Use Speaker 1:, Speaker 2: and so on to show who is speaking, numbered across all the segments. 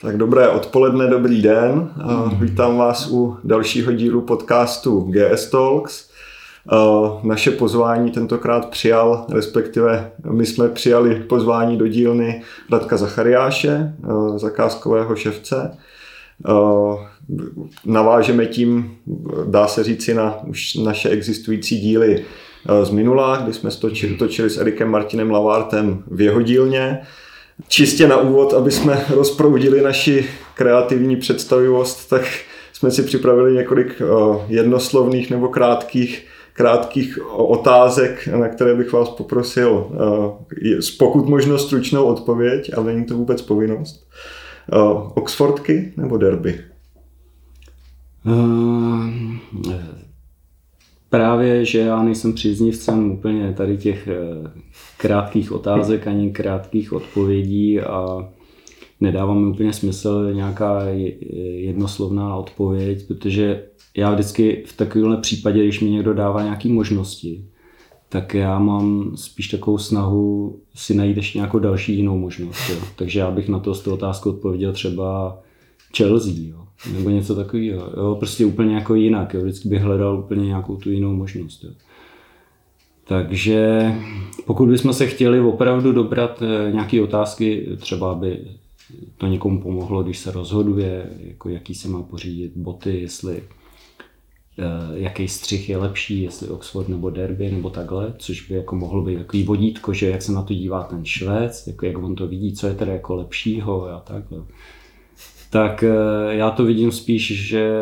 Speaker 1: Tak dobré odpoledne, dobrý den. Vítám vás u dalšího dílu podcastu GS Talks. Naše pozvání tentokrát přijal, respektive my jsme přijali pozvání do dílny Radka Zachariáše, zakázkového ševce. Navážeme tím, dá se říci, na už naše existující díly z minula, kdy jsme točili, točili s Erikem Martinem Lavártem v jeho dílně. Čistě na úvod, aby jsme rozproudili naši kreativní představivost, tak jsme si připravili několik jednoslovných nebo krátkých, krátkých otázek, na které bych vás poprosil pokud možno stručnou odpověď, ale není to vůbec povinnost. Oxfordky nebo derby?
Speaker 2: Právě, že já nejsem příznivcem úplně tady těch eh, krátkých otázek ani krátkých odpovědí a nedává mi úplně smysl nějaká jednoslovná odpověď, protože já vždycky v takovémhle případě, když mi někdo dává nějaké možnosti, tak já mám spíš takovou snahu si najít ještě nějakou další jinou možnost. Jo. Takže já bych na to z toho otázku odpověděl třeba Chelsea, jo. nebo něco takového. Jo. Prostě úplně jako jinak. Jo. Vždycky bych hledal úplně nějakou tu jinou možnost. Jo. Takže pokud bychom se chtěli opravdu dobrat eh, nějaké otázky, třeba aby to někomu pomohlo, když se rozhoduje, jako jaký se má pořídit boty, jestli Eh, jaký střih je lepší, jestli Oxford nebo Derby nebo takhle, což by jako mohlo být takový vodítko, že jak se na to dívá ten Švéd, jako jak on to vidí, co je tedy jako lepšího a takhle. Tak eh, já to vidím spíš, že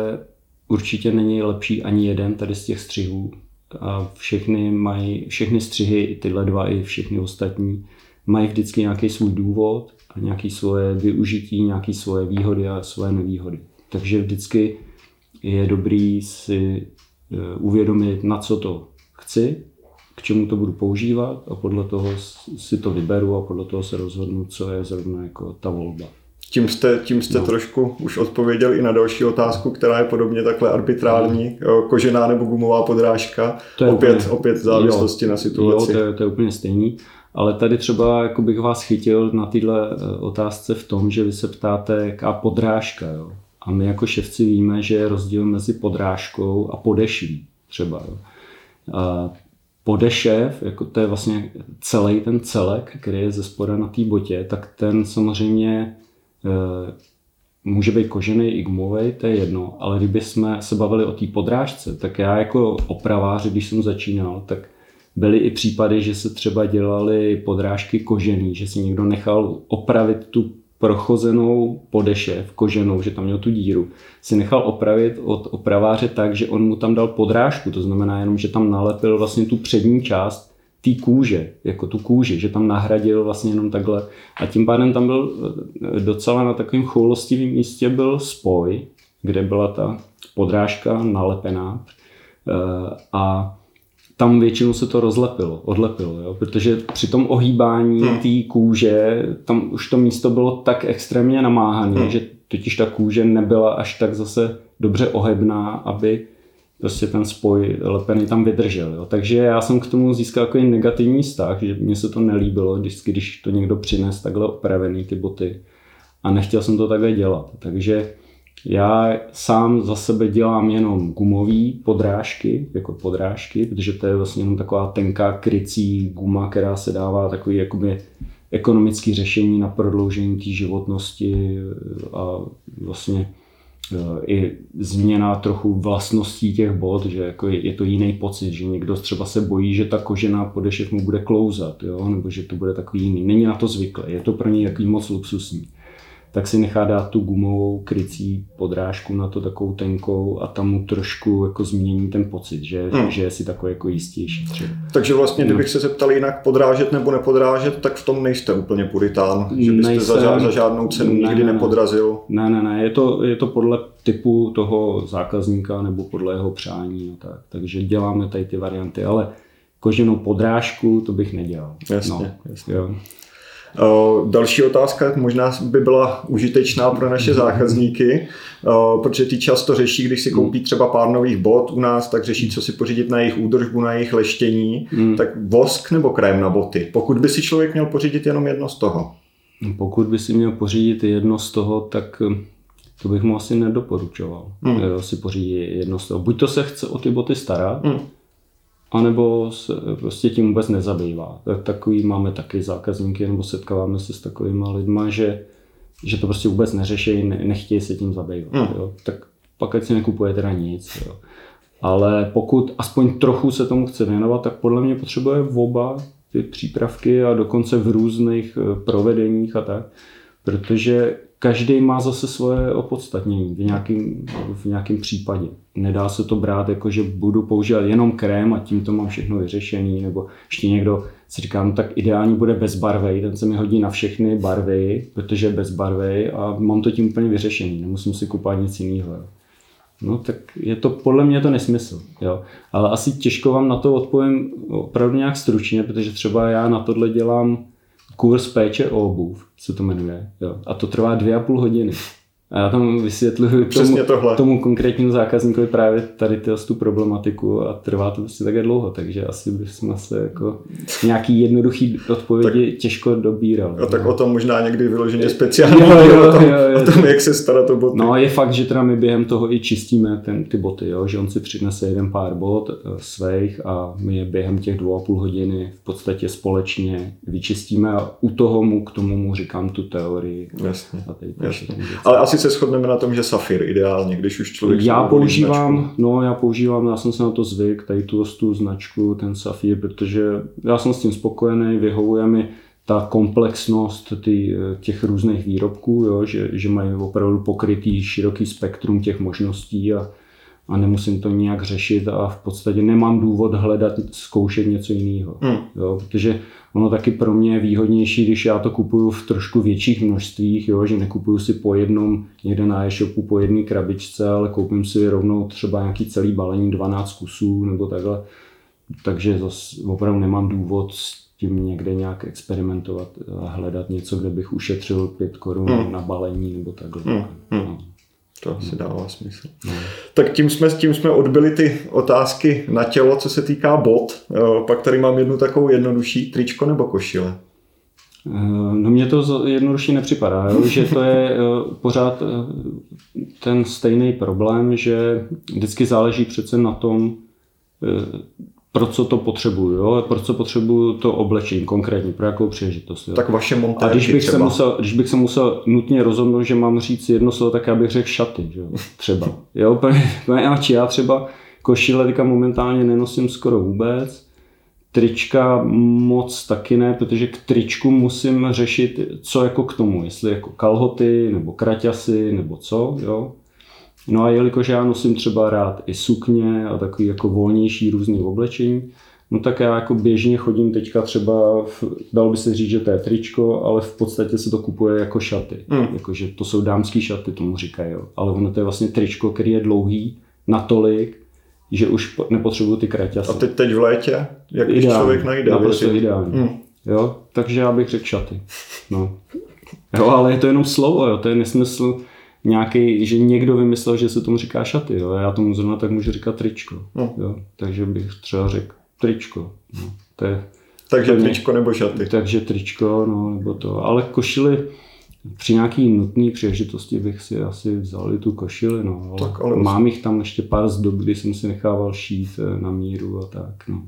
Speaker 2: určitě není lepší ani jeden tady z těch střihů a všechny mají, všechny střihy, i tyhle dva, i všechny ostatní, mají vždycky nějaký svůj důvod a nějaké svoje využití, nějaké svoje výhody a svoje nevýhody. Takže vždycky je dobrý si eh, uvědomit, na co to chci, k čemu to budu používat a podle toho si to vyberu a podle toho se rozhodnu, co je zrovna jako ta volba.
Speaker 1: Tím jste, tím jste no. trošku už odpověděl i na další otázku, která je podobně takhle arbitrální. No. Kožená nebo gumová podrážka. To je opět, úplně, opět v závislosti jo, na situaci.
Speaker 2: Jo, to je, to je úplně stejný. Ale tady třeba jako bych vás chytil na téhle eh, otázce v tom, že vy se ptáte, jaká podrážka. Jo? A my jako ševci víme, že je rozdíl mezi podrážkou a podešví třeba. Jo. A podešev, jako to je vlastně celý ten celek, který je ze spoda na té botě, tak ten samozřejmě může být kožený i gumový, to je jedno, ale kdyby jsme se bavili o té podrážce, tak já jako opravář, když jsem začínal, tak byly i případy, že se třeba dělaly podrážky kožený, že si někdo nechal opravit tu prochozenou podešev, koženou, že tam měl tu díru, si nechal opravit od opraváře tak, že on mu tam dal podrážku, to znamená jenom, že tam nalepil vlastně tu přední část té kůže, jako tu kůži, že tam nahradil vlastně jenom takhle. A tím pádem tam byl eh, docela na takovém choulostivém místě byl spoj, kde byla ta podrážka nalepená eh, a tam většinou se to rozlepilo, odlepilo, jo? protože při tom ohýbání hmm. té kůže, tam už to místo bylo tak extrémně namáhané, hmm. že totiž ta kůže nebyla až tak zase dobře ohebná, aby prostě ten spoj lepený tam vydržel. Jo? Takže já jsem k tomu získal takový negativní vztah, že mně se to nelíbilo, když, když to někdo přines takhle opravený ty boty a nechtěl jsem to takhle dělat. Takže já sám za sebe dělám jenom gumové podrážky, jako podrážky, protože to je vlastně jenom taková tenká krycí guma, která se dává takový jakoby ekonomický řešení na prodloužení té životnosti a vlastně i změna trochu vlastností těch bod, že jako je, je to jiný pocit, že někdo třeba se bojí, že ta kožená podešev mu bude klouzat, jo? nebo že to bude takový jiný. Není na to zvyklý, je to pro něj jaký moc luxusní tak si nechá dát tu gumovou krycí podrážku na to takovou tenkou a tam mu trošku jako změní ten pocit, že, hmm. že je si takový jako jistější třeba.
Speaker 1: Takže vlastně, no. kdybych se zeptal jinak podrážet nebo nepodrážet, tak v tom nejste úplně puritán, že byste Nejsem, za, za žádnou cenu ne, nikdy ne, nepodrazil.
Speaker 2: Ne, ne, ne, je to, je to podle typu toho zákazníka nebo podle jeho přání. No tak. Takže děláme tady ty varianty, ale koženou podrážku to bych nedělal.
Speaker 1: Jasně, no, jasně. Jo. Další otázka možná by byla užitečná pro naše zákazníky, protože ty často řeší, když si koupí třeba pár nových bot u nás, tak řeší, co si pořídit na jejich údržbu, na jejich leštění. Hmm. Tak vosk nebo krém na boty? Pokud by si člověk měl pořídit jenom jedno z toho.
Speaker 2: Pokud by si měl pořídit jedno z toho, tak eh, to bych mu asi nedoporučoval. Jo, si pořídí jedno z toho. Buď to se chce o ty boty starat, hmm. Anebo se prostě tím vůbec nezabývá. Tak, takový máme taky zákazníky, nebo setkáváme se s takovými lidmi, že, že to prostě vůbec neřeší, ne, nechtějí se tím zabývat. Hmm. Jo. Tak pak ať si nekupuje teda nic. Jo. Ale pokud aspoň trochu se tomu chce věnovat, tak podle mě potřebuje oba ty přípravky a dokonce v různých eh, provedeních a tak. Protože každý má zase svoje opodstatnění v nějakém, v nějakém případě. Nedá se to brát jako, že budu používat jenom krém a tím to mám všechno vyřešený, nebo ještě někdo si říká, no tak ideální bude bezbarvej, ten se mi hodí na všechny barvy, protože je bezbarvej a mám to tím úplně vyřešený, nemusím si kupovat nic jiného. No tak je to, podle mě to nesmysl, jo. Ale asi těžko vám na to odpovím opravdu nějak stručně, protože třeba já na tohle dělám kurz péče o obuv, se to jmenuje, jo. A to trvá dvě a půl hodiny. A já tam vysvětluji tomu, tomu konkrétnímu zákazníkovi právě tady tu problematiku a trvá to prostě také dlouho, takže asi bychom se jako nějaký jednoduchý odpovědi tak, těžko dobírali.
Speaker 1: A tak no. o tom možná někdy vyloženě speciální jo, jo, o, tom, jo, jo, o tom, jak se starat o boty.
Speaker 2: No je fakt, že teda my během toho i čistíme ten, ty boty, jo? že on si přinese jeden pár bot eh, svých a my je během těch dvou a půl hodiny v podstatě společně vyčistíme a u toho mu k tomu mu říkám tu teorii.
Speaker 1: Jasně, jasně. Ale asi asi se shodneme na tom, že Safir ideálně, když už člověk...
Speaker 2: Já používám, značku. no já používám, já jsem se na to zvyk, tady tu, tu značku, ten Safir, protože já jsem s tím spokojený, vyhovuje mi ta komplexnost ty, těch různých výrobků, jo, že, že mají opravdu pokrytý široký spektrum těch možností a, a nemusím to nějak řešit a v podstatě nemám důvod hledat, zkoušet něco jiného. Hmm. Jo, protože ono taky pro mě je výhodnější, když já to kupuju v trošku větších množstvích, jo, že nekupuju si po jednom někde na e-shopu po jedné krabičce, ale koupím si rovnou třeba nějaký celý balení 12 kusů nebo takhle. Takže zase opravdu nemám důvod s tím někde nějak experimentovat a hledat něco, kde bych ušetřil 5 korun hmm. na balení nebo takhle. Hmm. No.
Speaker 1: To asi dává smysl. No. Tak tím jsme, tím jsme odbyli ty otázky na tělo, co se týká bot. Pak tady mám jednu takovou jednodušší, tričko nebo košile?
Speaker 2: Eh, no mně to jednodušší nepřipadá, jo? že to je eh, pořád eh, ten stejný problém, že vždycky záleží přece na tom, pro co to potřebuju, jo? pro co potřebuju to oblečení konkrétně, pro jakou příležitost. Jo?
Speaker 1: Tak vaše montérky
Speaker 2: A když bych, třeba. se musel, když bych se musel nutně rozhodnout, že mám říct jedno slovo, tak já bych řekl šaty, jo? třeba. jo? já třeba košile teďka momentálně nenosím skoro vůbec, trička moc taky ne, protože k tričku musím řešit, co jako k tomu, jestli jako kalhoty, nebo kraťasy, nebo co, jo. No a jelikož já nosím třeba rád i sukně a takový jako volnější různý oblečení, no tak já jako běžně chodím teďka třeba, v, dal by se říct, že to je tričko, ale v podstatě se to kupuje jako šaty. Mm. Jakože to jsou dámský šaty, tomu říkají, jo. Ale ono to je vlastně tričko, který je dlouhý natolik, že už nepotřebuju ty kraťasy.
Speaker 1: A teď, teď v létě? Jak ideální, člověk najde?
Speaker 2: Naprosto ideální. Mm. Jo, takže já bych řekl šaty. No. Jo, ale je to jenom slovo, jo, to je nesmysl nějaký, že někdo vymyslel, že se tomu říká šaty, jo. Já tomu zrovna tak můžu říkat tričko, no. jo. Takže bych třeba řekl tričko. No. To je,
Speaker 1: takže to tričko nebo šaty.
Speaker 2: Takže tričko, no, nebo to. Ale košily, při nějaký nutné příležitosti bych si asi vzal i tu košili, no, tak, ale mám jich tam ještě pár z dob, kdy jsem si nechával šít eh, na míru a tak. No.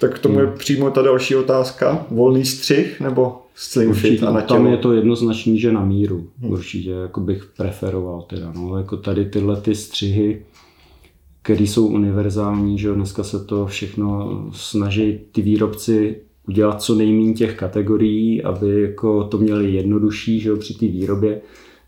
Speaker 1: Tak k tomu je přímo ta další otázka. Volný střih nebo slim určitě, fit a na tělo?
Speaker 2: Tam je to jednoznačný, že na míru. Hmm. Určitě jako bych preferoval teda. No, jako tady tyhle ty střihy, které jsou univerzální, že dneska se to všechno snaží ty výrobci udělat co nejméně těch kategorií, aby jako to měli jednodušší že jo, při té výrobě.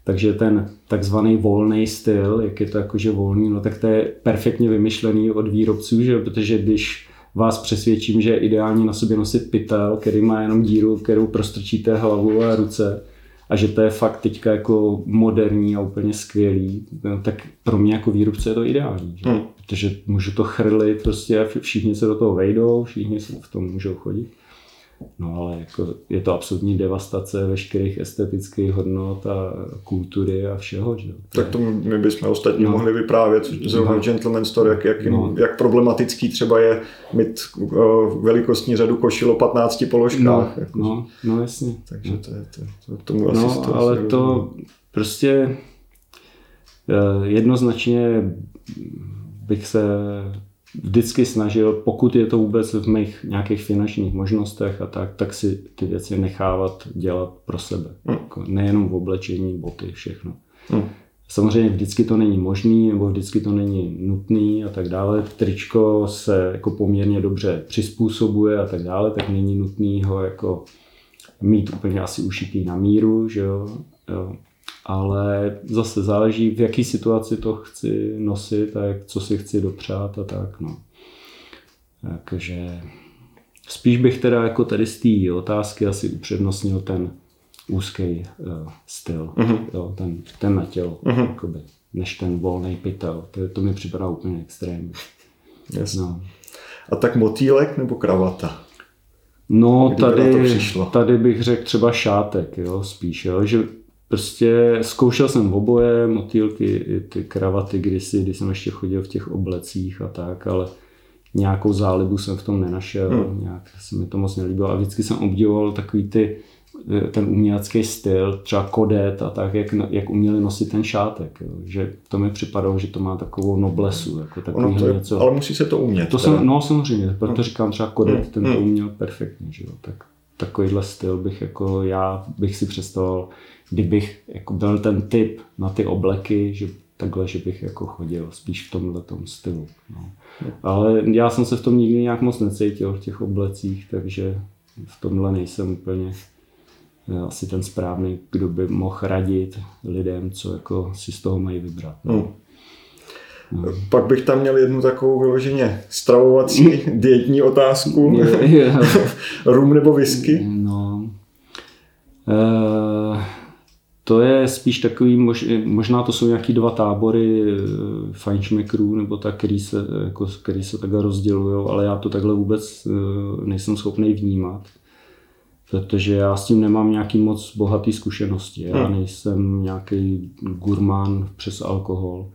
Speaker 2: Takže ten takzvaný volný styl, jak je to jakože volný, no tak to je perfektně vymyšlený od výrobců, že jo, protože když vás přesvědčím, že je ideální na sobě nosit pytel, který má jenom díru, kterou prostrčíte hlavu a ruce, a že to je fakt teďka jako moderní a úplně skvělý, no, tak pro mě jako výrobce je to ideální. Že? Hmm. Protože můžu to chrlit prostě a všichni se do toho vejdou, všichni se v tom můžou chodit. No ale jako je to absolutní devastace veškerých estetických hodnot a kultury a všeho. Že?
Speaker 1: Tak to my bychom ostatně no. mohli vyprávět zrovna no. Gentleman Store, jak, jak, no. jak problematický třeba je mít uh, velikostní řadu košil o 15 položkách.
Speaker 2: No,
Speaker 1: jako,
Speaker 2: no, no jasně.
Speaker 1: Takže to je to, to, tomu
Speaker 2: no,
Speaker 1: asi to
Speaker 2: ale to prostě uh, jednoznačně bych se vždycky snažil, pokud je to vůbec v mých nějakých finančních možnostech a tak, tak si ty věci nechávat dělat pro sebe. Mm. Jako nejenom v oblečení, boty, všechno. Mm. Samozřejmě vždycky to není možný, nebo vždycky to není nutný a tak dále. Tričko se jako poměrně dobře přizpůsobuje a tak dále, tak není nutný ho jako mít úplně asi ušitý na míru, že jo. jo ale zase záleží, v jaký situaci to chci nosit a jak, co si chci dopřát a tak. No. Takže spíš bych teda jako tady z té otázky asi upřednostnil ten úzký uh, styl, uh-huh. jo, ten, ten na tělo, uh-huh. jakoby, než ten volný pytel. To, to mi připadá úplně extrémní.
Speaker 1: Yes. No. A tak motýlek nebo kravata?
Speaker 2: No, tady, tady bych řekl třeba šátek, jo, spíš, jo, že Prostě zkoušel jsem oboje, motýlky ty kravaty kdysi, když jsem ještě chodil v těch oblecích a tak, ale nějakou zálibu jsem v tom nenašel, hmm. nějak se mi to moc nelíbilo a vždycky jsem obdivoval takový ty, eh, ten umělecký styl, třeba kodet a tak, jak, jak uměli nosit ten šátek, jo. že to mi připadalo, že to má takovou noblesu, jako takový
Speaker 1: to je, něco. Ale musí se to umět.
Speaker 2: To jsem, no samozřejmě, proto hmm. říkám třeba kodet, hmm. ten to hmm. uměl perfektně, že jo, tak takovýhle styl bych jako já bych si představoval, kdybych jako byl ten typ na ty obleky, že takhle, že bych jako chodil spíš v tomhle stylu. No. Ale já jsem se v tom nikdy nějak moc necítil v těch oblecích, takže v tomhle nejsem úplně eh, asi ten správný, kdo by mohl radit lidem, co jako si z toho mají vybrat. No. Hmm.
Speaker 1: No. Pak bych tam měl jednu takovou vyloženě stravovací, dietní otázku. Rum nebo whisky?
Speaker 2: No. Uh to je spíš takový, mož, možná to jsou nějaký dva tábory eh, fajnšmekrů, nebo tak, který se, jako, který se takhle rozdělují, ale já to takhle vůbec eh, nejsem schopný vnímat. Protože já s tím nemám nějaký moc bohatý zkušenosti. Já hmm. nejsem nějaký gurmán přes alkohol.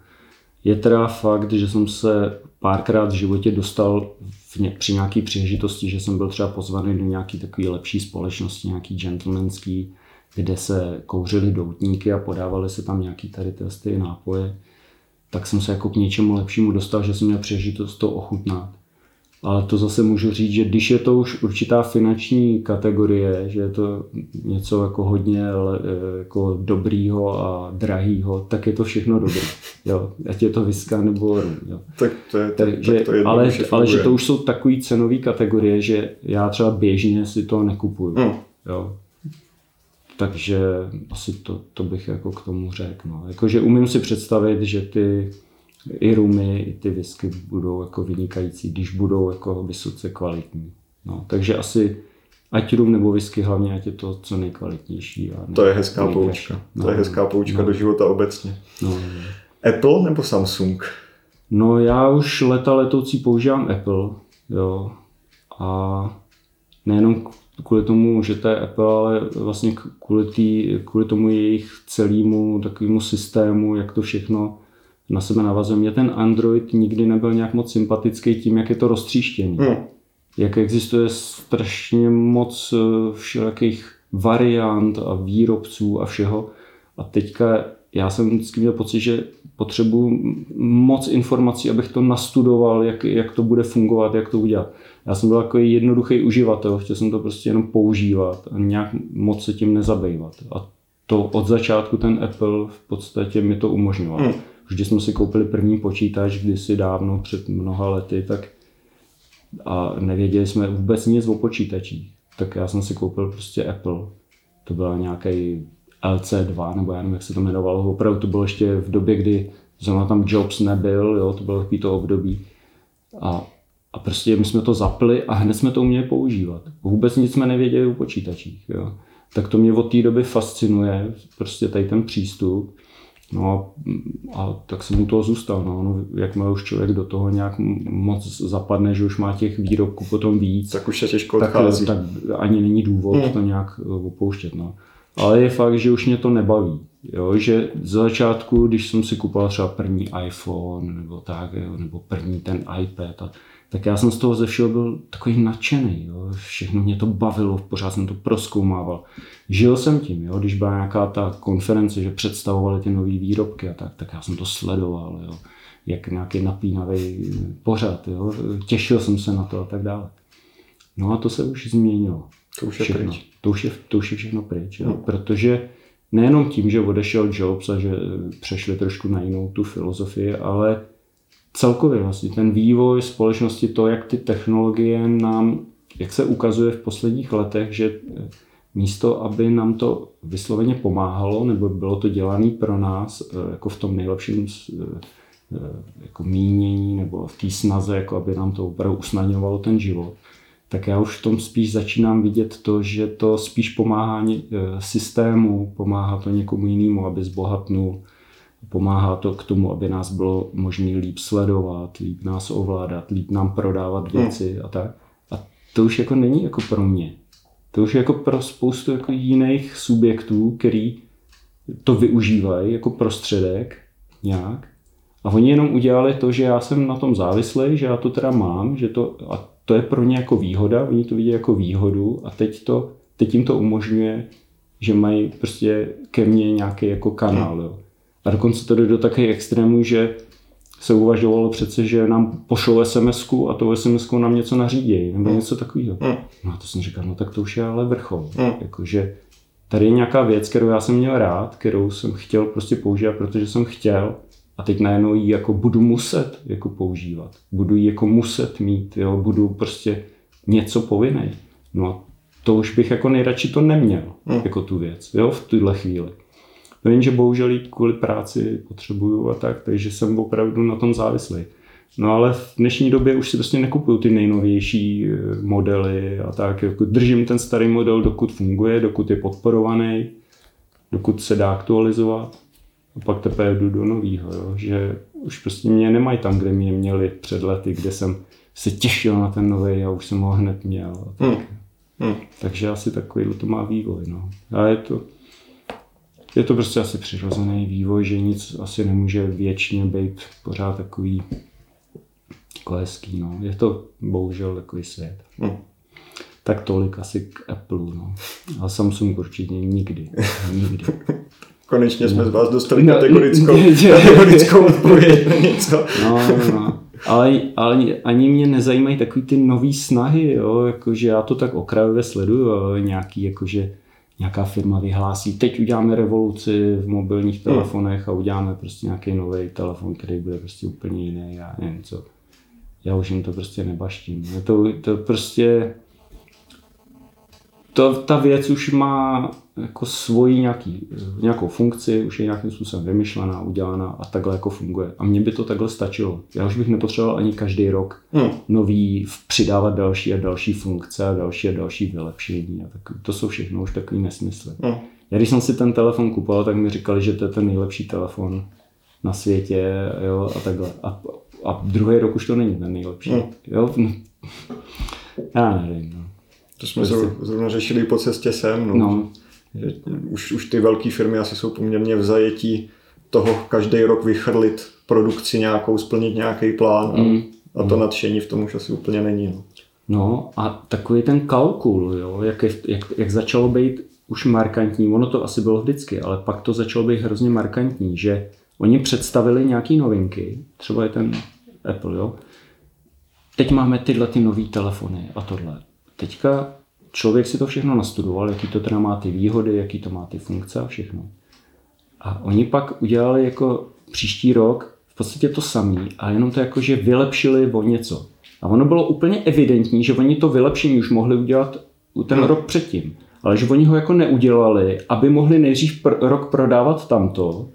Speaker 2: Je teda fakt, že jsem se párkrát v životě dostal v ně, při nějaké příležitosti, že jsem byl třeba pozvaný do nějaký takové lepší společnosti, nějaký gentlemanský, kde se kouřily doutníky a podávaly se tam nějaký tady ty nápoje, tak jsem se jako k něčemu lepšímu dostal, že jsem měl příležitost to ochutnat. Ale to zase můžu říct, že když je to už určitá finanční kategorie, že je to něco jako hodně jako dobrýho a drahýho, tak je to všechno dobré. Jo, ať je to viska nebo rum. Jo.
Speaker 1: Tak to je, tak,
Speaker 2: Takže,
Speaker 1: tak to je
Speaker 2: ale, ale že to už jsou takové cenové kategorie, že já třeba běžně si to nekupuju. Hmm. Jo. Takže asi to, to bych jako k tomu řekl. No. Jakože umím si představit, že ty i rumy, i ty whisky budou jako vynikající, když budou jako vysoce kvalitní. No, takže asi ať rum nebo whisky, hlavně ať je to co nejkvalitnější. A
Speaker 1: to je hezká poučka. No, to je hezká poučka no, do života obecně. No, no. Apple nebo Samsung?
Speaker 2: No já už leta letoucí používám Apple, jo. A nejenom kvůli tomu, že to je Apple, ale vlastně kvůli, tý, kvůli tomu jejich celému takovému systému, jak to všechno na sebe navazuje. Mě ten Android nikdy nebyl nějak moc sympatický tím, jak je to roztříštěný. Hmm. Jak existuje strašně moc eh, všelijakých variant a výrobců a všeho. A teďka já jsem vždycky měl pocit, že potřebuji moc informací, abych to nastudoval, jak, jak to bude fungovat, jak to udělat. Já jsem byl takový jednoduchý uživatel, chtěl jsem to prostě jenom používat a nějak moc se tím nezabývat. A to od začátku ten Apple v podstatě mi to umožňoval. Hmm. Vždy jsme si koupili první počítač kdysi dávno, před mnoha lety, tak a nevěděli jsme vůbec nic o počítačích. Tak já jsem si koupil prostě Apple. To byl nějaký LC2, nebo já nevím, jak se to jmenovalo. Opravdu to bylo ještě v době, kdy zrovna tam Jobs nebyl, jo, to bylo takový to období. A a prostě my jsme to zapli a hned jsme to uměli používat. Vůbec nic jsme nevěděli o počítačích. Jo. Tak to mě od té doby fascinuje, prostě tady ten přístup. No a tak jsem mu toho zůstal. No. no jakmile už člověk do toho nějak moc zapadne, že už má těch výrobků potom víc,
Speaker 1: tak už je těžko
Speaker 2: tak, tak ani není důvod hmm. to nějak eh, opouštět. No. Ale je fakt, že už mě to nebaví. Jo, že z začátku, když jsem si kupoval třeba první iPhone nebo tak, jo, nebo první ten iPad, a, tak já jsem z toho ze všeho byl takový nadšený. Jo. Všechno mě to bavilo, pořád jsem to proskoumával. Žil jsem tím, jo. když byla nějaká ta konference, že představovali ty nové výrobky a tak, tak já jsem to sledoval. Jo. Jak nějaký napínavý pořad. Jo. Těšil jsem se na to a tak dále. No a to se už změnilo.
Speaker 1: To už je
Speaker 2: všechno.
Speaker 1: pryč.
Speaker 2: To už je, to už je všechno pryč. Jo. No. Protože nejenom tím, že odešel Jobs a že přešli trošku na jinou tu filozofii, ale celkově vlastně ten vývoj společnosti, to, jak ty technologie nám, jak se ukazuje v posledních letech, že místo, aby nám to vysloveně pomáhalo, nebo bylo to dělané pro nás, eh, jako v tom nejlepším eh, eh, jako mínění, nebo v té snaze, jako aby nám to opravdu usnadňovalo ten život, tak já už v tom spíš začínám vidět to, že to spíš pomáhá systému, pomáhá to někomu jinému, aby zbohatnul, pomáhá to k tomu, aby nás bylo možné líp sledovat, líp nás ovládat, líp nám prodávat hmm. věci hmm. a tak. A to už jako není jako pro mě. To už je jako pro spoustu jako jiných subjektů, který to využívají jako prostředek nějak. A oni jenom udělali to, že já jsem na tom závislý, že já to teda mám, že to, a to je pro ně jako výhoda, oni to vidí jako výhodu a teď, to, teď jim to umožňuje, že mají prostě ke mně nějaký jako kanál. Jo. A dokonce to jde do také extrému, že se uvažovalo přece, že nám pošlou sms a to sms nám něco nařídí, nebo mm. něco takového. Mm. No a to jsem říkal, no tak to už je ale vrchol. Mm. Jakože tady je nějaká věc, kterou já jsem měl rád, kterou jsem chtěl prostě používat, protože jsem chtěl a teď najednou ji jako budu muset jako používat. Budu ji jako muset mít, jo, budu prostě něco povinný. No a to už bych jako nejradši to neměl, mm. jako tu věc, jo, v tuhle chvíli. No jenže bohužel jít kvůli práci potřebuju a tak, takže jsem opravdu na tom závislý. No ale v dnešní době už si prostě nekupuju ty nejnovější eh, modely a tak. Jako držím ten starý model, dokud funguje, dokud je podporovaný, dokud se dá aktualizovat. A pak teprve jdu do nového, že už prostě mě nemají tam, kde mě měli před lety, kde jsem se těšil na ten nový a už jsem ho hned měl. A tak. Hmm. Hmm. Takže asi takový to má vývoj. No. A je to, je to prostě asi přirozený vývoj, že nic asi nemůže věčně být pořád takový jako hezký, no. Je to bohužel takový svět. Hmm. Tak tolik asi k Apple, no. A Samsung určitě nikdy. Nikdy.
Speaker 1: Konečně jsme no. z vás dostali no, kategorickou, kategorickou odpověď na něco.
Speaker 2: No, no, no. Ale, ale ani mě nezajímají takový ty nové snahy, jo, jakože já to tak okrajově sleduju, ale nějaký jakože nějaká firma vyhlásí, teď uděláme revoluci v mobilních hmm. telefonech a uděláme prostě nějaký nový telefon, který bude prostě úplně jiný a nevím co. Já už jim to prostě nebaštím. Je to, to prostě to, ta věc už má jako svoji nějaký, nějakou funkci, už je nějakým způsobem vymyšlená, udělaná a takhle jako funguje. A mně by to takhle stačilo. Já už bych nepotřeboval ani každý rok hmm. nový přidávat další a další funkce a další a další vylepšení. A tak, to jsou všechno už takový nesmysly. Hmm. Já když jsem si ten telefon kupoval, tak mi říkali, že to je ten nejlepší telefon na světě jo, a takhle. A, a druhý rok už to není ten nejlepší. Hmm. Jo? Já nevím. No.
Speaker 1: To jsme prostě. zrovna řešili po cestě sem. No. no. Že už, už ty velké firmy asi jsou poměrně v zajetí toho každý rok vychrlit produkci nějakou, splnit nějaký plán a, mm. a to mm. nadšení v tom už asi úplně není. No,
Speaker 2: no a takový ten kalkul, jo, jak, je, jak, jak začalo být už markantní, ono to asi bylo vždycky, ale pak to začalo být hrozně markantní, že oni představili nějaký novinky, třeba je ten Apple, jo. Teď máme tyhle ty nové telefony a tohle. Teďka člověk si to všechno nastudoval, jaký to teda má ty výhody, jaký to má ty funkce a všechno. A oni pak udělali jako příští rok v podstatě to samý a jenom to jako, že vylepšili o něco. A ono bylo úplně evidentní, že oni to vylepšení už mohli udělat ten hmm. rok předtím. Ale že oni ho jako neudělali, aby mohli nejdřív pr- rok prodávat tamto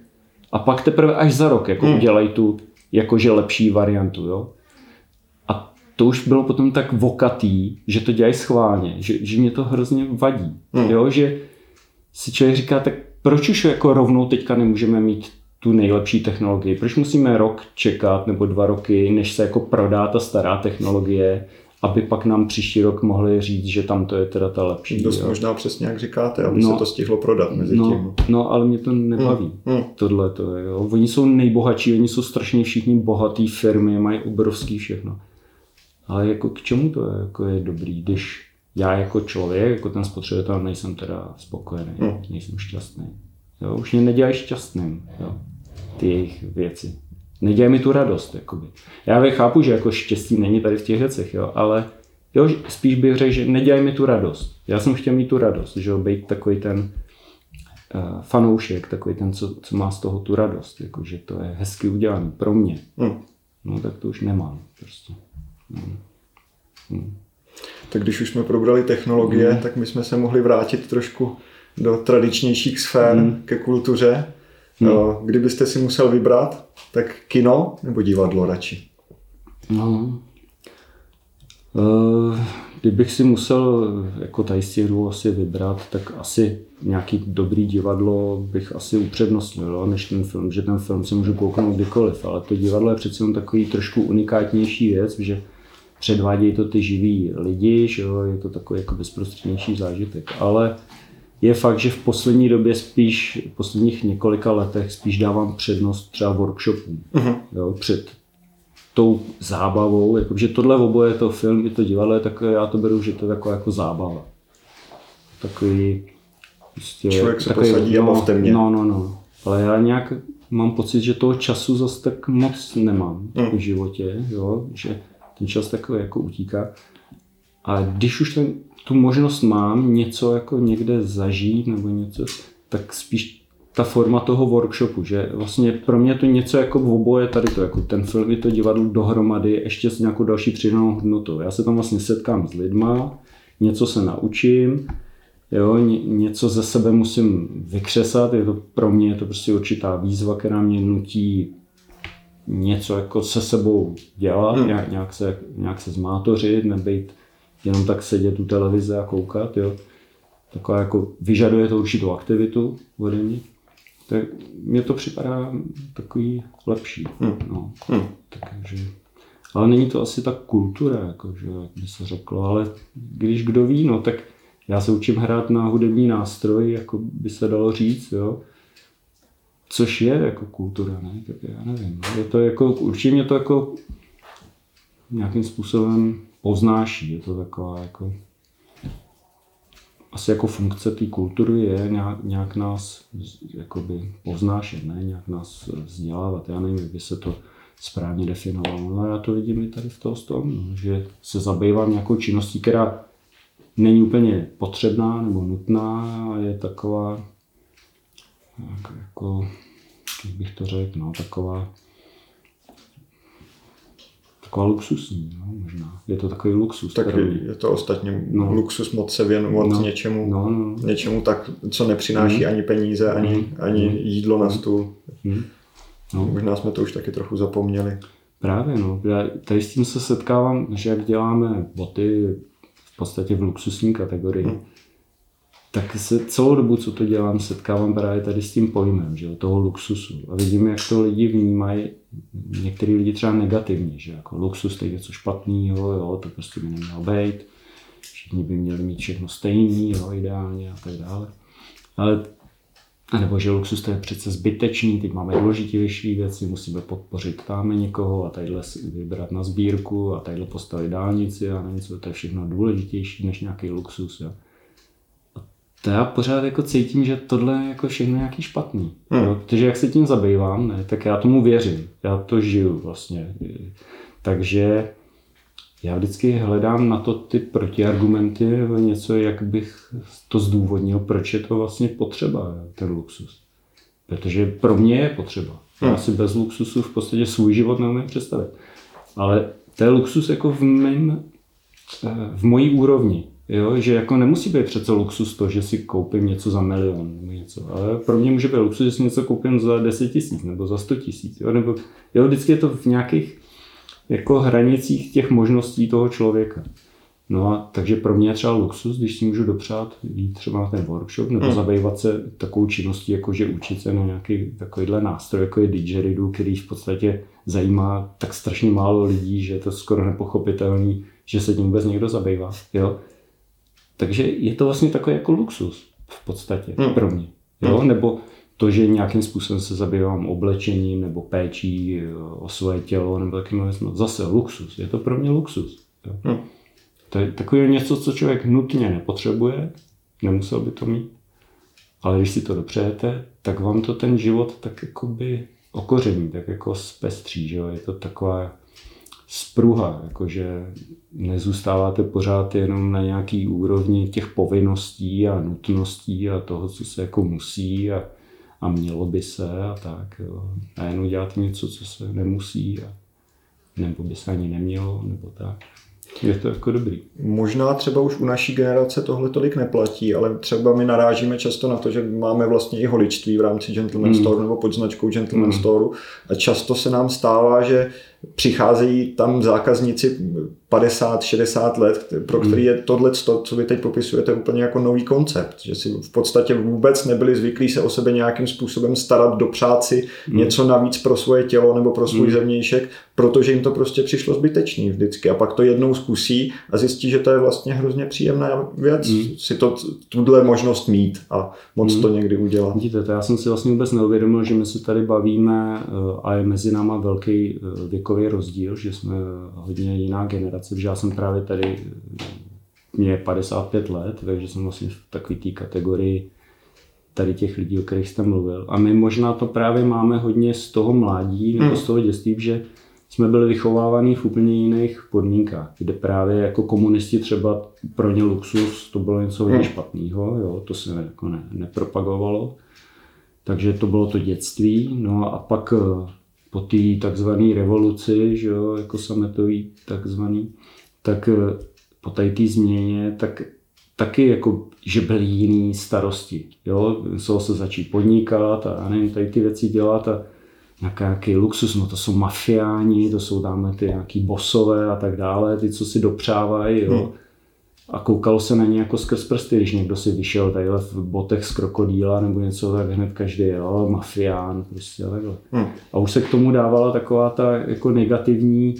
Speaker 2: a pak teprve až za rok jako hmm. udělají tu jakože lepší variantu. Jo? To už bylo potom tak vokatý, že to dělají schválně, že, že mě to hrozně vadí. Hmm. Jo, že si člověk říká, tak proč už jako rovnou teďka nemůžeme mít tu nejlepší technologii. Proč musíme rok čekat nebo dva roky, než se jako prodá ta stará technologie, aby pak nám příští rok mohli říct, že tam to je teda ta lepší.
Speaker 1: Dost
Speaker 2: jo.
Speaker 1: možná přesně jak říkáte, aby
Speaker 2: No.
Speaker 1: se to stihlo prodat mezi
Speaker 2: No,
Speaker 1: tím.
Speaker 2: no, ale mě to nebaví.
Speaker 1: Hmm.
Speaker 2: Tohle to je, jo. Oni jsou nejbohatší, oni jsou strašně všichni bohatý firmy, mají obrovský všechno. Ale jako k čemu to je, jako je dobrý, když já jako člověk, jako ten spotřebitel nejsem teda spokojený,
Speaker 1: Hmm.
Speaker 2: nejsem šťastný. Jo, už mě nedělají šťastným, jo, ty jejich věci. Nedělají mi tu radost, jakoby. Já vě- chápu, že jako štěstí není tady v těch věcech, jo, ale jo, spíš bych řekl, že nedělají mi tu radost. Já jsem chtěl mít tu radost, že jo, být takový ten uh, fanoušek, takový ten, co, co má z toho tu radost, jako, že to je hezky udělané pro mě.
Speaker 1: Hmm.
Speaker 2: No tak to už nemám prostě.
Speaker 1: Tak když už jsme probrali technologie,
Speaker 2: Hmm.
Speaker 1: tak my jsme se mohli vrátit trošku do tradičnějších sfér
Speaker 2: Hmm.
Speaker 1: ke kultuře. Eh, Kdybyste si musel vybrat, tak kino nebo divadlo radši?
Speaker 2: No. Uh, kdybych si musel jako tady z těch dvou asi vybrat, tak asi nějaký dobrý divadlo bych asi upřednostnil, než ten film, že ten film si můžu kouknout kdykoliv, ale to divadlo je přece jenom takový trošku unikátnější věc, že předvádějí to ty živí lidi, že jo, je to takový jako bezprostřednější zážitek, ale je fakt, že v poslední době spíš, v posledních několika letech spíš dávám přednost třeba workshopům, jo, před tou zábavou, jako, že tohle oboje, to film i to divadlo, je takové, já to beru, že to je taková jako zábava. Takový, prostě,
Speaker 1: Člověk se
Speaker 2: takový,
Speaker 1: posadí a
Speaker 2: no,
Speaker 1: bavte mě.
Speaker 2: No, no, no. Ale já nějak mám pocit, že toho času zase tak moc nemám
Speaker 1: Mm.
Speaker 2: v životě, jo? že ten čas takový jako utíká. A když už ten, tu možnost mám něco jako někde zažít nebo něco, tak spíš ta forma toho workshopu, že vlastně pro mě to něco jako v oboje tady to, jako ten film i to divadlo dohromady ještě s nějakou další přidanou hodnotou. Já se tam vlastně setkám s lidma, něco se naučím, jo, ně, něco ze sebe musím vykřesat, je to pro mě je to prostě určitá výzva, která mě nutí něco jako se sebou dělat,
Speaker 1: Hmm.
Speaker 2: nějak, nějak, se, nějak se zmátořit, nebejt jenom tak sedět u televize a koukat, jo. Taková jako vyžaduje to určitou aktivitu ode mě. Tak mně to připadá takový lepší.
Speaker 1: Hmm.
Speaker 2: No.
Speaker 1: Hmm.
Speaker 2: Takže, ale není to asi ta kultura, jako, že, jak by se řeklo, ale když kdo ví, no, tak já se učím hrát na hudební nástroj, jako by se dalo říct, jo. Což je jako kultura, ne? Tak já nevím. no. Je to jako, určitě mě to jako nějakým způsobem poznáší. Je to taková jako asi jako funkce té kultury je nějak, nějak nás jakoby povznášet, ne? nějak nás vzdělávat. Já nevím, jak by se to správně definovalo, ale já to vidím i tady v toho tom, no, že se zabývám nějakou činností, která není úplně potřebná nebo nutná a je taková jak, jako, jak bych to řekl, no, taková taková luxusní, no, možná. Je to takový luxus.
Speaker 1: Tak
Speaker 2: který-
Speaker 1: je to ostatně
Speaker 2: No.
Speaker 1: luxus moc se věnovat
Speaker 2: No.
Speaker 1: něčemu,
Speaker 2: No, no.
Speaker 1: něčemu tak, co nepřináší ani peníze, ani,
Speaker 2: Mm.
Speaker 1: ani
Speaker 2: Mm.
Speaker 1: jídlo na stůl.
Speaker 2: Hm. No.
Speaker 1: Možná jsme to už taky trochu zapomněli.
Speaker 2: Právě, no. Já tady s tím se setkávám, že jak děláme boty v podstatě v luxusní kategorii,
Speaker 1: Hmm.
Speaker 2: Tak se celou dobu, co to dělám, setkávám právě tady s tím pojmem, že jo, toho luxusu. A vidím, jak to lidi vnímají, některý lidi třeba negativně, že jako luxus to je něco špatného, jo, to prostě by nemělo být. Všichni by měli mít všechno stejný, jo, ideálně a tak dále. Ale a nebo že luxus to je přece zbytečný, teď máme důležitější věci, musíme podpořit tam někoho a tadyhle si vybrat na sbírku a tadyhle postavit dálnici a nevím co, to je všechno důležitější než nějaký luxus. Jo. To já pořád jako cítím, že tohle je jako všechno nějaký špatný.
Speaker 1: Hmm.
Speaker 2: Protože jak se tím zabývám, ne, tak já tomu věřím. Já to žiju vlastně. Takže já vždycky hledám na to ty protiargumenty, něco, jak bych to zdůvodnil, proč je to vlastně potřeba, ten luxus. Protože pro mě je potřeba. Já
Speaker 1: Hmm.
Speaker 2: si bez luxusu v podstatě svůj život neumím představit. Ale to je luxus jako v mém, eh, v mojí úrovni. Jo? Že jako nemusí být přece luxus to, že si koupím něco za milion nebo něco. Ale pro mě může být luxus, že si něco koupím za 10 tisíc nebo za 100 tisíc. Jo? Nebo, jo, vždycky je to v nějakých jako hranicích těch možností toho člověka. No a takže pro mě je třeba luxus, když si můžu dopřát jít třeba na ten workshop nebo hmm. zabývat se takovou činností, jako že učit se na nějaký takovýhle nástroj, jako je didgeridoo, který v podstatě zajímá tak strašně málo lidí, že je to skoro nepochopitelný, že se tím vůbec někdo zabývá. Jo? Takže je to vlastně takový jako luxus v podstatě hmm. pro mě. Jo? Hmm. Nebo to, že nějakým způsobem se zabývám oblečením nebo péčí o svoje tělo nebo takým zase luxus. Je to pro mě luxus. Jo? Hmm. To je takové něco, co člověk nutně nepotřebuje, nemusel by to mít, ale když si to dopřejete, tak vám to ten život tak jakoby okoření, tak jako zpestří, že jo? je to taková spruha, jakože nezůstáváte pořád jenom na nějaký úrovni těch povinností a nutností a toho, co se jako musí a, a mělo by se a tak. Jo. A jenom dělat něco, co se nemusí a nebo by se ani nemělo, nebo tak. Je to jako dobrý.
Speaker 1: Možná třeba už u naší generace tohle tolik neplatí, ale třeba my narážíme často na to, že máme vlastně i holičství v rámci Gentleman mm. Store nebo pod značkou Gentleman mm. Store a často se nám stává, že přicházejí tam zákazníci 50-60 let, pro který je tohle, co vy teď popisujete, úplně jako nový koncept. Že si v podstatě vůbec nebyli zvyklí se o sebe nějakým způsobem starat, dopřát si hmm. něco navíc pro svoje tělo nebo pro svůj hmm. zevnějšek, protože jim to prostě přišlo zbytečný vždycky. A pak to jednou zkusí a zjistí, že to je vlastně hrozně příjemná věc, hmm. si to, tuhle možnost mít a moc hmm. to někdy udělat.
Speaker 2: Vidíte, to já jsem si vlastně vůbec neuvědomil, že my se tady bavíme eh, a je mezi náma velký eh, věkový rozdíl, že jsme hodně jiná generace, že já jsem právě tady, mě je 55 let, takže jsem vlastně v takové té kategorii tady těch lidí, o kterých jste mluvil. A my možná to právě máme hodně z toho mládí nebo hmm. z toho dětství, že jsme byli vychovávaní v úplně jiných podmínkách, kde právě jako komunisti třeba pro ně luxus to bylo něco hodně hmm. špatného, jo, to se jako ne, nepropagovalo. Takže to bylo to dětství, no a pak eh, po té takzvané revoluci, že jo, jako sametový takzvaný, tak eh, po té změně, tak taky jako, že byly jiný starosti. Jo? Muselo se začít podnikat a nevím, tady ty věci dělat a nějaký luxus, no to jsou mafiáni, to jsou tam ty nějaký bosové a tak dále, ty, co si dopřávají, jo. Hmm. A koukalo se na ně jako skrz prsty, když někdo si vyšel tadyhle v botech z krokodýla nebo něco, tak hned každý, jo, mafián, prostě takhle. Hmm. A už se k tomu dávala taková ta jako negativní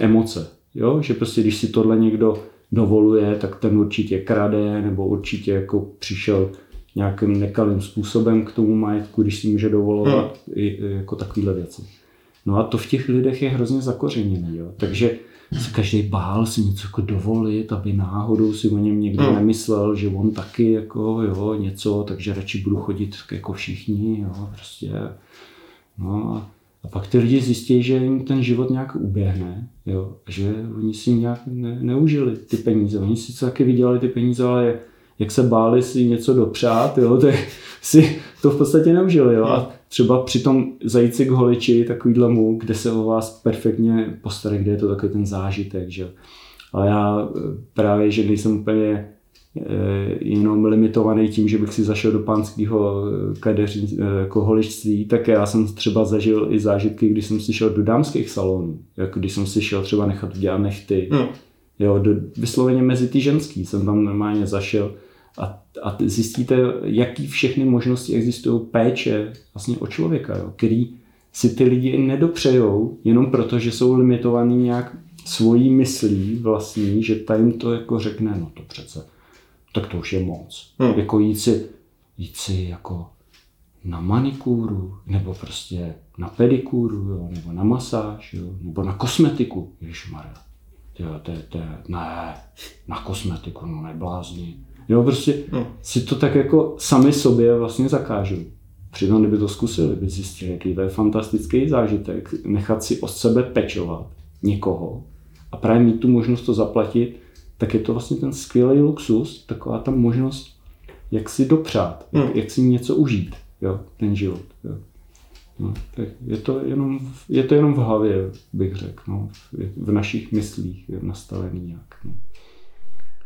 Speaker 2: emoce, jo, že prostě když si tohle někdo dovoluje, tak ten určitě krade, nebo určitě jako přišel nějakým nekalým způsobem k tomu majetku, když si může dovolovat hmm. i, jako takovéhle věci. No a to v těch lidech je hrozně zakořeněné. Jo. Takže se každý bál si něco jako dovolit, aby náhodou si o něm někdo hmm. nemyslel, že on taky jako jo, něco, takže radši budu chodit jako všichni, jo, prostě. No a, pak ty lidi zjistí, že jim ten život nějak uběhne, jo, že oni si nějak ne, neužili ty peníze. Oni si taky vydělali ty peníze, ale jak se báli si něco dopřát, jo, tak si to v podstatě neužili. Jo. A třeba při tom zajít si k holiči, takovýhle mu, kde se o vás perfektně postarají, kde je to takový ten zážitek. Že? Ale já eh, právě, že nejsem úplně eh, jenom limitovaný tím, že bych si zašel do pánského eh, kadeří, jako holičství, tak já jsem třeba zažil i zážitky, když jsem si šel do dámských salonů, jako když jsem si šel třeba nechat udělat nechty, hmm. jo, do, vysloveně mezi ty ženský jsem tam normálně zašel a, a zjistíte, jaký všechny možnosti existují péče vlastně o člověka, jo, který si ty lidi nedopřejou jenom proto, že jsou limitovaný nějak svojí myslí vlastní, že ta jim to jako řekne, no to přece, tak to už je moc. Hmm. Jako jít si, jít si jako na manikúru, nebo prostě na pedikúru, jo, nebo na masáž, jo, nebo na kosmetiku. Ježišmarja, to, to, to, ne, na kosmetiku, no neblázni. Jo, prostě no. si to tak jako sami sobě vlastně zakážou. Přitom, kdyby to zkusili, by zjistili, jaký to je fantastický zážitek, nechat si od sebe pečovat někoho a právě mít tu možnost to zaplatit, tak je to vlastně ten skvělý luxus, taková ta možnost, jak si dopřát, hmm. jak, jak si něco užít, jo, ten život. Jo. No, tak je, to jenom, je to jenom v hlavě, bych řekl, no, v, v našich myslích je nastavený nějak. No.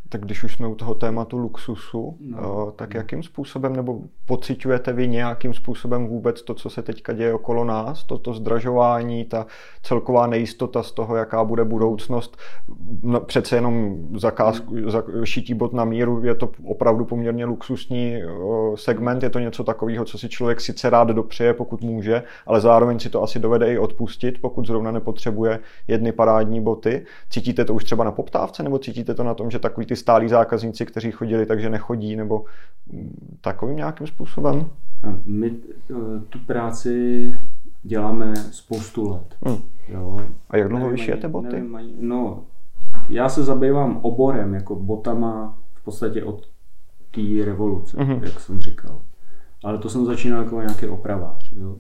Speaker 1: Tak když už jsme u toho tématu luxusu, no. tak jakým způsobem, nebo pociťujete vy nějakým způsobem vůbec to, co se teďka děje okolo nás, to, to zdražování, ta celková nejistota z toho, jaká bude budoucnost, no, přece jenom zakázku, za, šití bod na míru, je to opravdu poměrně luxusní segment, je to něco takového, co si člověk sice rád dopřeje, pokud může, ale zároveň si to asi dovede i odpustit, pokud zrovna nepotřebuje jedny parádní boty. Cítíte to už třeba na poptávce, nebo cítíte to na tom, že takový ty stálí zákazníci, kteří chodili, takže nechodí, nebo takovým nějakým způsobem?
Speaker 2: My eh, tu práci děláme spoustu let. Hmm.
Speaker 1: Jo. A jak dlouho vyšijete boty? Nevím,
Speaker 2: no, já se zabývám oborem, jako botama v podstatě od té revoluce, hmm. jak jsem říkal. Ale to jsem začínal jako nějaký opravář. Jo.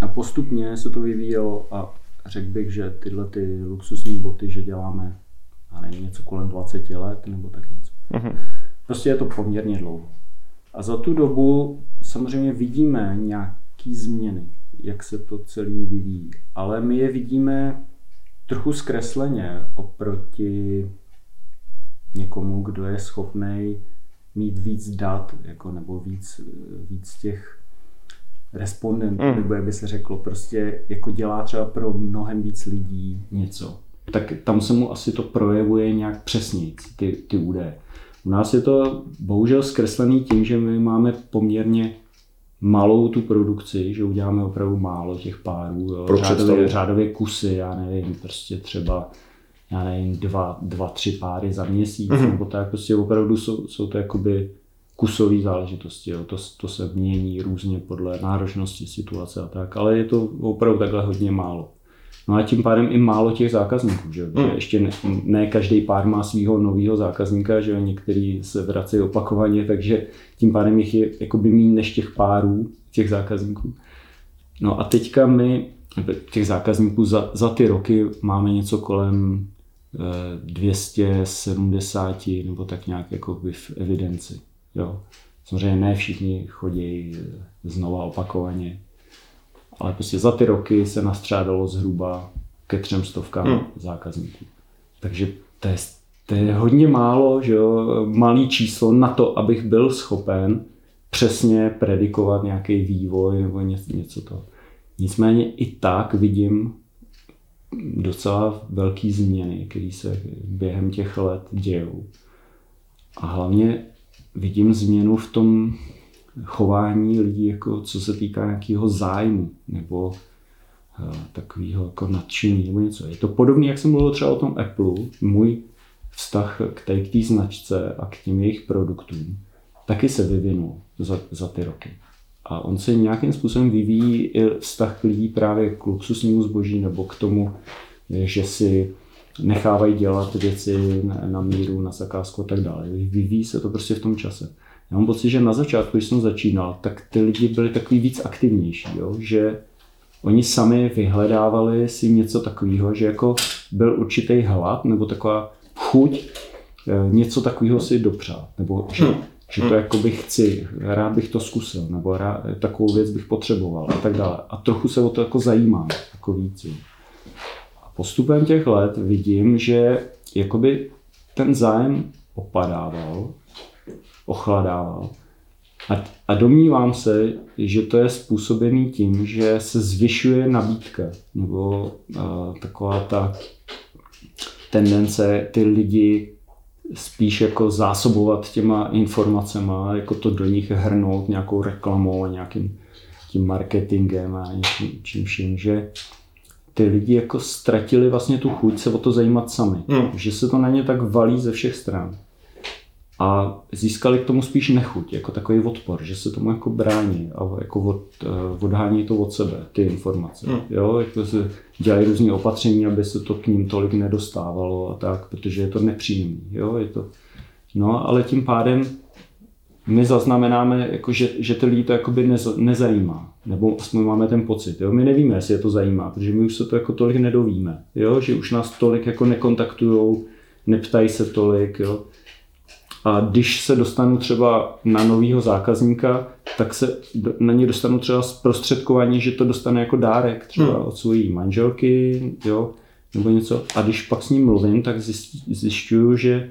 Speaker 2: A postupně se to vyvíjelo a řekl bych, že tyhle ty luxusní boty, že děláme a nevím, něco kolem 20 let nebo tak něco. Mm-hmm. Prostě je to poměrně dlouho. A za tu dobu samozřejmě vidíme nějaké změny, jak se to celý vyvíjí. Ale my je vidíme trochu zkresleně oproti někomu, kdo je schopný mít víc dat, jako, nebo víc, víc těch respondentů, mm. nebo jak by se řeklo, prostě jako dělá třeba pro mnohem víc lidí něco tak tam se mu asi to projevuje nějak přesněji, ty, ty údaje. U nás je to bohužel zkreslený tím, že my máme poměrně malou tu produkci, že uděláme opravdu málo těch párů, jo. řádově, řádově kusy, já nevím, prostě třeba já nevím, dva, dva tři páry za měsíc, mm-hmm. nebo tak, prostě opravdu jsou, jsou to jakoby kusové záležitosti, jo. To, to se mění různě podle náročnosti situace a tak, ale je to opravdu takhle hodně málo. No a tím pádem i málo těch zákazníků, že, hmm. že ještě ne, ne každý pár má svého nového zákazníka, že některý se vrací opakovaně, takže tím pádem jich je jakoby méně než těch párů, těch zákazníků. No a teďka my těch zákazníků za, za ty roky máme něco kolem 270 eh, nebo tak nějak jako v evidenci. Jo. Samozřejmě ne všichni chodí znova opakovaně, ale prostě za ty roky se nastřádalo zhruba ke třem stovkám hmm. zákazníků. Takže to je, to je hodně málo, že jo, malý číslo na to, abych byl schopen přesně predikovat nějaký vývoj nebo něco, něco to. Nicméně i tak vidím docela velký změny, které se během těch let dějou. A hlavně vidím změnu v tom chování lidí, jako co se týká nějakého zájmu nebo uh, takového jako nadšení nebo něco. Je to podobné, jak jsem mluvil třeba o tom Apple, můj vztah k té, k té značce a k těm jejich produktům taky se vyvinul za, za ty roky. A on se nějakým způsobem vyvíjí i vztah k lidí právě k luxusnímu zboží nebo k tomu, že si nechávají dělat věci na, na míru, na zakázku a tak dále. Vyvíjí se to prostě v tom čase. Já mám pocit, že na začátku, když jsem začínal, tak ty lidi byli takový víc aktivnější, jo? že oni sami vyhledávali si něco takového, že jako byl určitý hlad nebo taková chuť eh, něco takového si dopřát, nebo že, hmm. že to jako bych chci, rád bych to zkusil, nebo rád, takovou věc bych potřeboval a tak dále. A trochu se o to jako zajímám, jako víc. Jo. A postupem těch let vidím, že jakoby ten zájem opadával ochladával. A, a domnívám se, že to je způsobený tím, že se zvyšuje nabídka, nebo uh, taková ta tendence ty lidi spíš jako zásobovat těma informacema, jako to do nich hrnout nějakou reklamou a nějakým tím marketingem a něčím čím vším, že ty lidi jako ztratili vlastně tu chuť se o to zajímat sami. Hmm. Že se to na ně tak valí ze všech stran a získali k tomu spíš nechuť, jako takový odpor, že se tomu jako brání a jako od, uh, odhání to od sebe, ty informace. Hmm. Jo, jako se dělají různé opatření, aby se to k ním tolik nedostávalo a tak, protože je to nepříjemný. Jo, je to... No, ale tím pádem my zaznamenáme, jako že, že ty lidi to jakoby nez, nezajímá. Nebo aspoň máme ten pocit. Jo? My nevíme, jestli je to zajímá, protože my už se to jako tolik nedovíme. Jo? Že už nás tolik jako nekontaktujou, neptají se tolik. Jo? A když se dostanu třeba na nového zákazníka, tak se na ně dostanu třeba zprostředkování, že to dostane jako dárek třeba hmm. od své manželky, jo, nebo něco. A když pak s ním mluvím, tak zjišťuju, že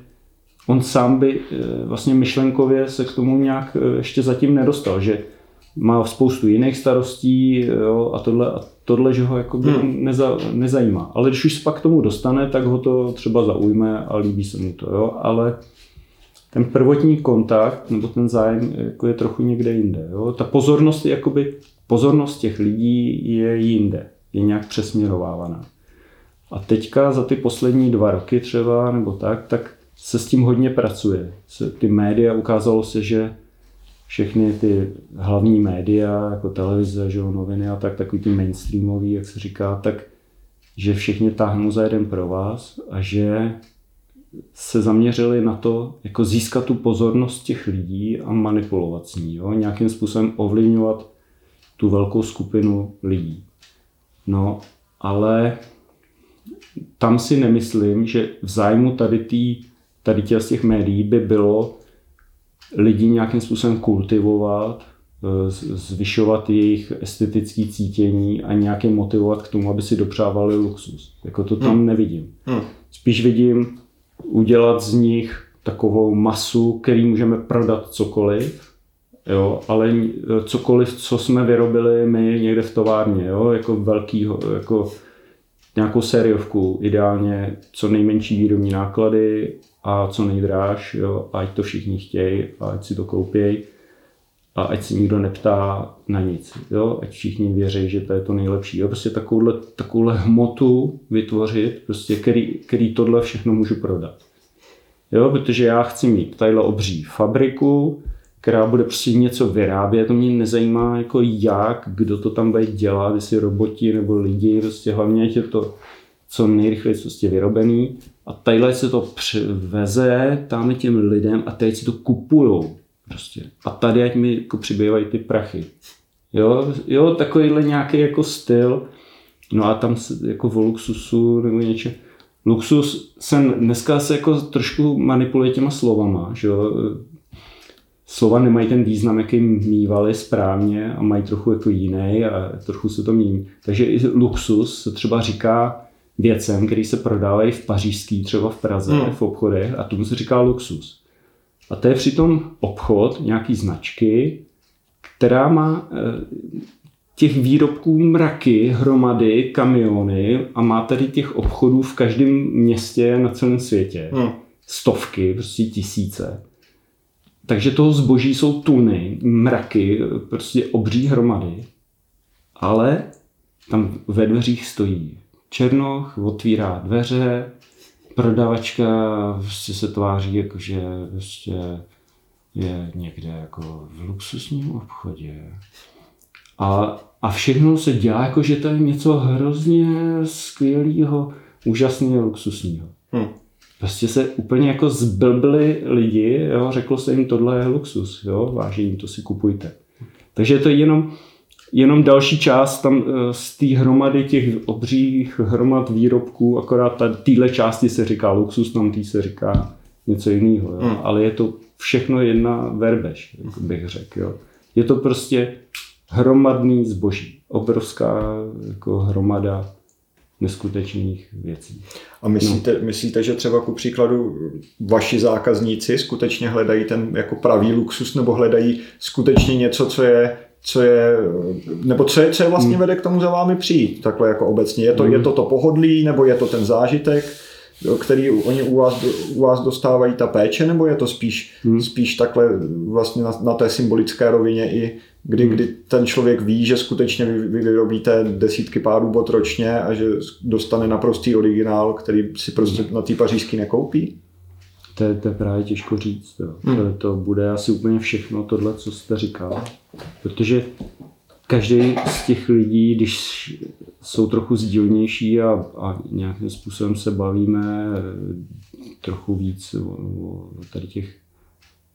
Speaker 2: on sám by eh, vlastně myšlenkově se k tomu nějak eh, ještě zatím nedostal, že má spoustu jiných starostí jo, a, tohle, a tohle, že ho jako hmm. neza, nezajímá. Ale když už se pak k tomu dostane, tak ho to třeba zaujme a líbí se mu to. Jo. Ale ten prvotní kontakt nebo ten zájem jako je trochu někde jinde. Jo. Ta pozornost, jakoby, pozornost těch lidí je jinde, je nějak přesměrovávaná. A teďka za ty poslední dva roky třeba, nebo tak, tak se s tím hodně pracuje. Ty média ukázalo se, že všechny ty hlavní média, jako televize, že noviny a tak, takový ty mainstreamový, jak se říká, tak že všichni táhnou za jeden pro vás a že se zaměřili na to, jako získat tu pozornost těch lidí a manipulovat s ní, jo? nějakým způsobem ovlivňovat tu velkou skupinu lidí. No, ale tam si nemyslím, že v zájmu tady, tý, tady těch, z těch médií by bylo lidi nějakým způsobem kultivovat, eh, zvyšovat jejich estetické cítění a nějaké motivovat k tomu, aby si dopřávali luxus. Jako to tam hmm. nevidím. Hmm. Spíš vidím udělat z nich takovou masu, který můžeme prodat cokoliv, jo, ale cokoliv, co jsme vyrobili my někde v továrně, jo, jako velký, jako nějakou sériovku, ideálně co nejmenší výrobní náklady a co nejdráž, jo, ať to všichni chtějí ať si to koupějí a ať si nikdo neptá na nic. Jo? Ať všichni věří, že to je to nejlepší. Jo? Prostě takovouhle, takovouhle hmotu vytvořit, prostě, který, který tohle všechno můžu prodat. Jo? Protože já chci mít tadyhle obří fabriku, která bude prostě něco vyrábět, to mě nezajímá jako jak, kdo to tam bude dělat, jestli roboti nebo lidi, prostě hlavně je to co nejrychleji prostě vyrobený a tadyhle se to přiveze tam těm lidem a teď si to kupujou prostě. A tady ať mi jako přibývají ty prachy. Jo, jo takovýhle nějaký jako styl, no a tam se, jako o luxusu nebo něče. Luxus se dneska se jako trošku manipuluje těma slovama, že jo slova nemají ten význam, jaký mývali správně a mají trochu jako jiný a trochu se to mění. Takže i luxus se třeba říká věcem, který se prodávají v pařížský, třeba v Praze, hmm. v obchodech a tomu se říká luxus. A to je přitom obchod nějaký značky, která má eh, těch výrobků mraky, hromady, kamiony a má tady těch obchodů v každém městě na celém světě. Hmm. Stovky, prostě tisíce. Takže toho zboží jsou tuny, mraky, prostě obří hromady. Ale tam ve dveřích stojí Černoch, otvírá dveře, prodavačka prostě se tváří jako, že prostě je někde jako v luxusním obchodě. A, a všechno se dělá jako, že to je něco hrozně skvělého, úžasného, luxusního. Hmm. Prostě se úplně jako zblbili lidi, jo, řeklo se jim, tohle je luxus, jo, vážení, to si kupujte. Takže to je jenom, jenom další část tam eh, z té hromady těch obřích hromad výrobků, akorát téhle části se říká luxus, tam tý se říká něco jiného, jo. Hmm. ale je to všechno jedna verbež, jako bych řekl. Jo. Je to prostě hromadný zboží, obrovská jako hromada neskutečných věcí.
Speaker 1: A myslíte, no. myslíte, že třeba ku příkladu vaši zákazníci skutečně hledají ten jako pravý luxus nebo hledají skutečně něco, co je co je, nebo co je, co je vlastně hmm. vede k tomu za vámi přijít, takhle jako obecně. Je to, hmm. je to to pohodlí, nebo je to ten zážitek, který oni u vás, u vás dostávají ta péče, nebo je to spíš, hmm. spíš takhle vlastně na, na té symbolické rovině i kdy, hmm. kdy ten člověk ví, že skutečně vy, vy vyrobíte desítky párů bot ročně a že dostane naprostý originál, který si prostě na té pařížský nekoupí?
Speaker 2: To je, to je právě těžko říct. Jo. Hmm. To, to bude asi úplně všechno tohle, co jste říkal. Protože každý z těch lidí, když jsou trochu sdílnější a, a nějakým způsobem se bavíme trochu víc o, o tady těch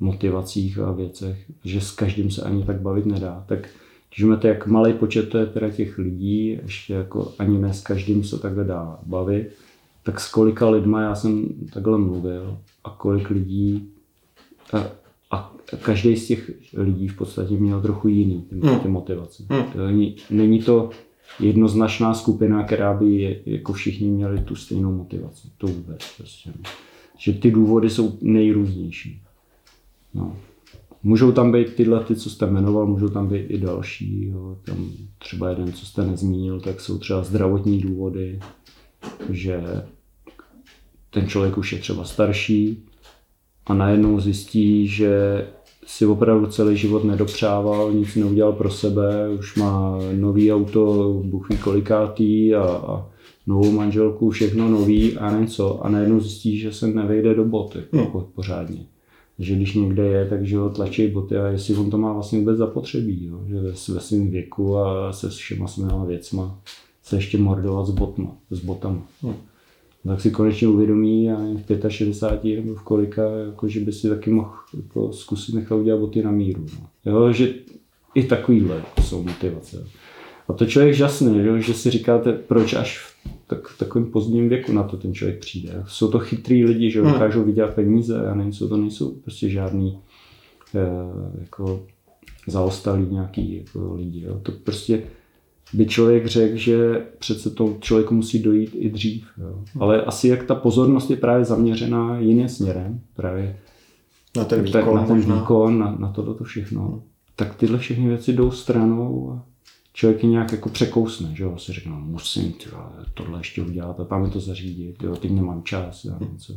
Speaker 2: motivacích a věcech, že s každým se ani tak bavit nedá. Tak když máte jak malý počet to je teda těch lidí, ještě jako ani ne s každým se takhle dá bavit, tak s kolika lidma já jsem takhle mluvil a kolik lidí a, a každý z těch lidí v podstatě měl trochu jiný ty, hmm. ty motivace. Hmm. To není, není to jednoznačná skupina, která by je, jako všichni měli tu stejnou motivaci. To vůbec. Prostě. že ty důvody jsou nejrůznější. No. Můžou tam být tyhle, ty, co jste jmenoval, můžou tam být i další. Jo. Tam třeba jeden, co jste nezmínil, tak jsou třeba zdravotní důvody, že ten člověk už je třeba starší a najednou zjistí, že si opravdu celý život nedopřával, nic neudělal pro sebe, už má nový auto, bůh ví kolikátý a, a novou manželku, všechno nový a něco. A najednou zjistí, že se nevejde do boty hmm. pořádně že když někde je, takže ho tlačí boty a jestli on to má vlastně vůbec zapotřebí, jo? že ve, ve svém věku a se všema svýma věcma se ještě mordovat s, botma, s botama. Hmm. Tak si konečně uvědomí a v 65 nebo v kolika, jako, že by si taky mohl jako, zkusit nechat udělat boty na míru. No. Jo, že i takovýhle jsou motivace. A to člověk žasný, že, že si říkáte, proč až v tak v takovém pozdním věku na to ten člověk přijde. Jsou to chytrý lidi, že hmm. dokážou vydělat peníze a nejsou to nejsou prostě žádný eh, jako zaostalý nějaký jako lidi. Jo. To prostě by člověk řekl, že přece to člověku musí dojít i dřív. Jo. Hmm. Ale asi jak ta pozornost je právě zaměřená jiným směrem, právě
Speaker 1: na ten výkon,
Speaker 2: na, ten výkon, na, na toto všechno, hmm. tak tyhle všechny věci jdou stranou a člověk je nějak jako překousne, že jo, si řekne, no, musím tyjo, tohle ještě udělat a tam je to zařídit, jo, teď nemám čas a něco.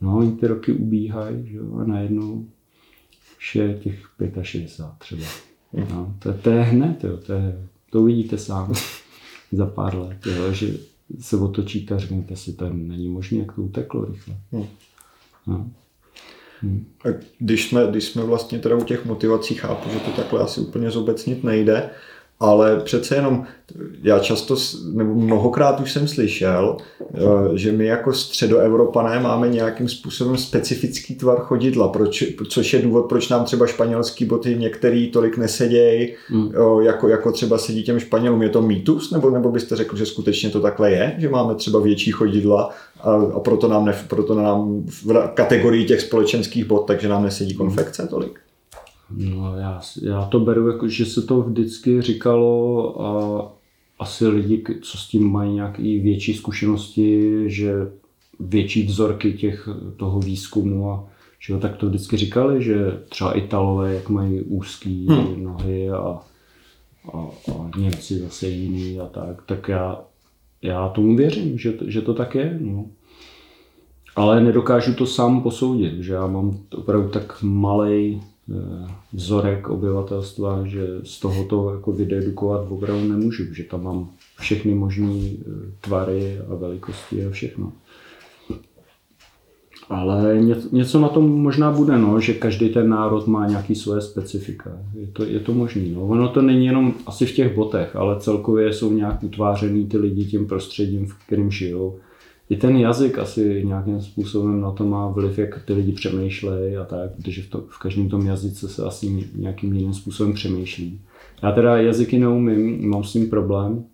Speaker 2: No, ty roky ubíhají, že jo, a najednou už je těch 65 třeba. No, to, to je hned, jo, to, je, to uvidíte sám za pár let, jo, že se otočíte a řeknete si, to není možné, jak to uteklo rychle. No.
Speaker 1: Hmm. A když jsme, když jsme vlastně teda u těch motivací, chápu, že to takhle asi úplně zobecnit nejde, ale přece jenom já často, nebo mnohokrát už jsem slyšel, eh, že my jako středoevropané máme nějakým způsobem specifický tvar chodidla, proč, což je důvod, proč nám třeba španělský boty některý tolik nesedějí, hmm. jako, jako třeba sedí těm Španělům. Je to mýtus, nebo, nebo byste řekl, že skutečně to takhle je, že máme třeba větší chodidla a, a proto, nám ne, proto nám v kategorii těch společenských bot, takže nám nesedí konfekce tolik?
Speaker 2: No, já, já to beru jako, že se to vždycky říkalo a asi lidi, co s tím mají nějaké větší zkušenosti, že větší vzorky těch, toho výzkumu a že tak to vždycky říkali, že třeba Italové, jak mají úzký hmm. nohy a, a, a Němci zase jiný a tak, tak já, já tomu věřím, že, že to tak je. No. Ale nedokážu to sám posoudit, že já mám opravdu tak malý vzorek obyvatelstva, že z tohoto jako vydedukovat opravdu nemůžu, že tam mám všechny možné eh, tvary a velikosti a všechno. Ale něco na tom možná bude, no, že každý ten národ má nějaký svoje specifika. Je to, je to možný. No. Ono to není jenom asi v těch botech, ale celkově jsou nějak utvářený ty lidi tím prostředím, v kterém žijou i ten jazyk asi nějakým způsobem na to má vliv, jak ty lidi přemýšlejí a tak, protože v, to, v každém tom jazyce se asi nějakým jiným způsobem přemýšlí. Já teda jazyky neumím, mám s tím problém,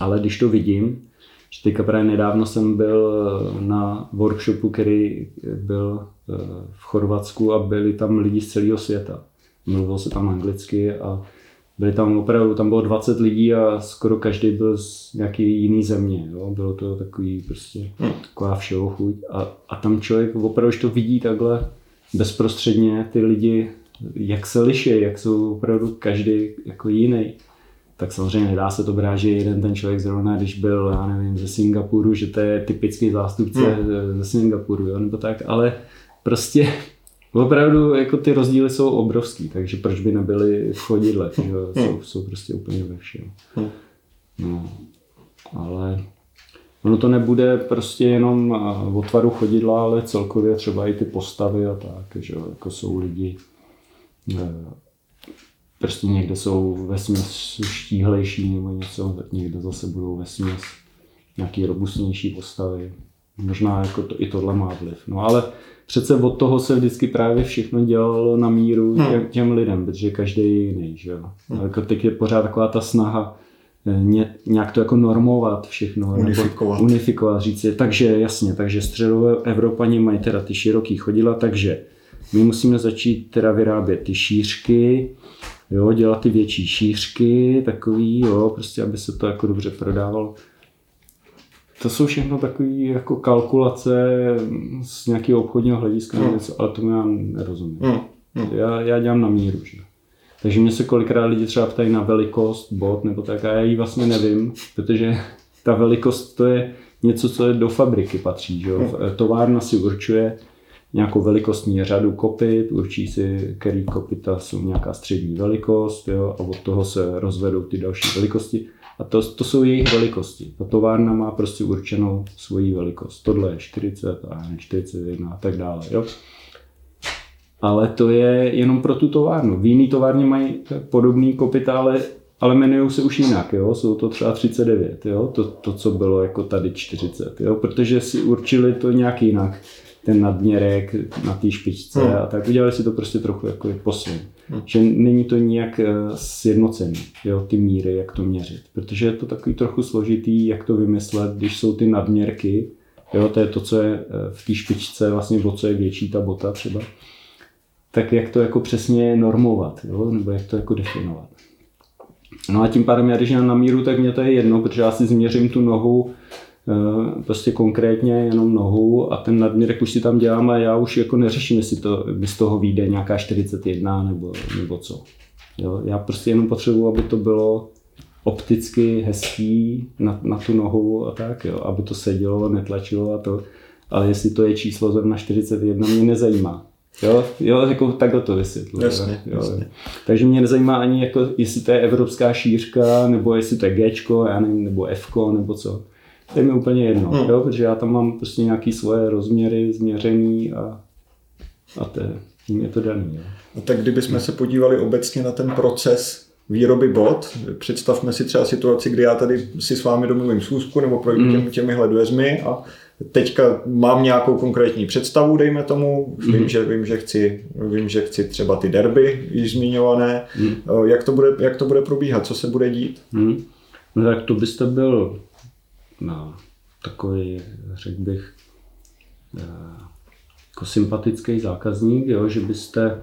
Speaker 2: ale když to vidím, že teďka právě nedávno jsem byl na workshopu, který byl eh, v Chorvatsku a byli tam lidi z celého světa. Mluvilo se tam anglicky a byli tam opravdu, tam bylo 20 lidí a skoro každý byl z nějaký jiný země. Jo? Bylo to takový prostě hmm. taková všeho chuť. A, a tam člověk opravdu, když to vidí takhle bezprostředně, ty lidi, jak se liší, jak jsou opravdu každý jako jiný. Tak samozřejmě nedá se to brát, že jeden ten člověk zrovna, když byl, já nevím, ze Singapuru, že to je typický zástupce hmm. ze Singapuru, jo? nebo tak, ale prostě Opravdu jako ty rozdíly jsou obrovský, takže proč by nebyly v chodidle, že hmm. jsou, jsou prostě úplně ve všem. Hmm. No, ale ono to nebude prostě jenom o tvaru chodidla, ale celkově třeba i ty postavy a tak, že jako jsou lidi, e, prostě někde jsou ve směs štíhlejší nebo něco, někde zase budou ve směs nějaký robustnější postavy. Možná jako to, i tohle má vliv. No ale přece od toho se vždycky právě všechno dělalo na míru hmm. těm, těm lidem, protože každý je jiný. Že jo? Hmm. Jako teď je pořád taková ta snaha eh, ně, nějak to jako normovat všechno.
Speaker 1: Unifikovat.
Speaker 2: Nebo unifikovat, říct takže jasně, takže středové Evropani mají teda ty široký chodidla, takže my musíme začít teda vyrábět ty šířky, jo, dělat ty větší šířky, takový, jo, prostě aby se to jako dobře prodávalo. To jsou všechno takové jako kalkulace z nějakého obchodního hlediska, hmm. něco, ale tomu já nerozumím. Hmm. Hmm. Já, já dělám na míru. Že? Takže mě se kolikrát lidi třeba ptají na velikost bot nebo tak a já ji vlastně nevím, protože ta velikost to je něco, co je do fabriky patří. Že? Hmm. Továrna si určuje nějakou velikostní řadu kopit, určí si, který kopita jsou nějaká střední velikost jo? a od toho se rozvedou ty další velikosti. A to, to jsou jejich velikosti. Ta továrna má prostě určenou svoji velikost. Tohle je 40 a 41 a tak dále. Jo? Ale to je jenom pro tu továrnu. V jiný továrně mají podobný kopita, ale, ale jmenují se už jinak. Jo? Jsou to třeba 39, jo? To, to, co bylo jako tady 40. Jo? Protože si určili to nějak jinak ten nadměrek na té špičce hmm. a tak udělali si to prostě trochu jako posun. Hmm. Že není to nijak eh, sjednocený, jo, ty míry, jak to měřit. Protože je to takový trochu složitý, jak to vymyslet, když jsou ty nadměrky, jo, to je to, co je eh, v té špičce, vlastně o co je větší ta bota třeba, tak jak to jako přesně normovat, jo, nebo jak to jako definovat. No a tím pádem já, když na míru, tak mě to je jedno, protože já si změřím tu nohu prostě konkrétně jenom nohu a ten nadměrek už si tam dělám a já už jako neřeším, jestli to, by z toho vyjde nějaká 41 nebo, nebo co. Jo? Já prostě jenom potřebuji, aby to bylo opticky hezký na, na tu nohu a tak, jo? aby to sedělo, netlačilo a to. Ale jestli to je číslo zrovna 41, mě nezajímá. Jo, jo jako takhle to vysvětlu.
Speaker 1: Jasně, jo. jasně.
Speaker 2: Takže mě nezajímá ani, jako, jestli to je evropská šířka, nebo jestli to je G, já nevím, nebo F, nebo co to je mi úplně jedno, hmm. jo, protože já tam mám prostě nějaké svoje rozměry změření a, a to je, tím je to daný. Jo.
Speaker 1: No tak kdybychom se podívali obecně na ten proces výroby bot, představme si třeba situaci, kdy já tady si s vámi domluvím schůzku nebo projdu hmm. těmi, těmihle dveřmi a teďka mám nějakou konkrétní představu, dejme tomu, mm. vím, že, vím, že chci, vím, že chci třeba ty derby již zmiňované, mm. jak, to bude, jak to bude probíhat, co se bude dít? Mm.
Speaker 2: No tak to byste byl na takový, řekl bych, eh, jako sympatický zákazník, jo, že byste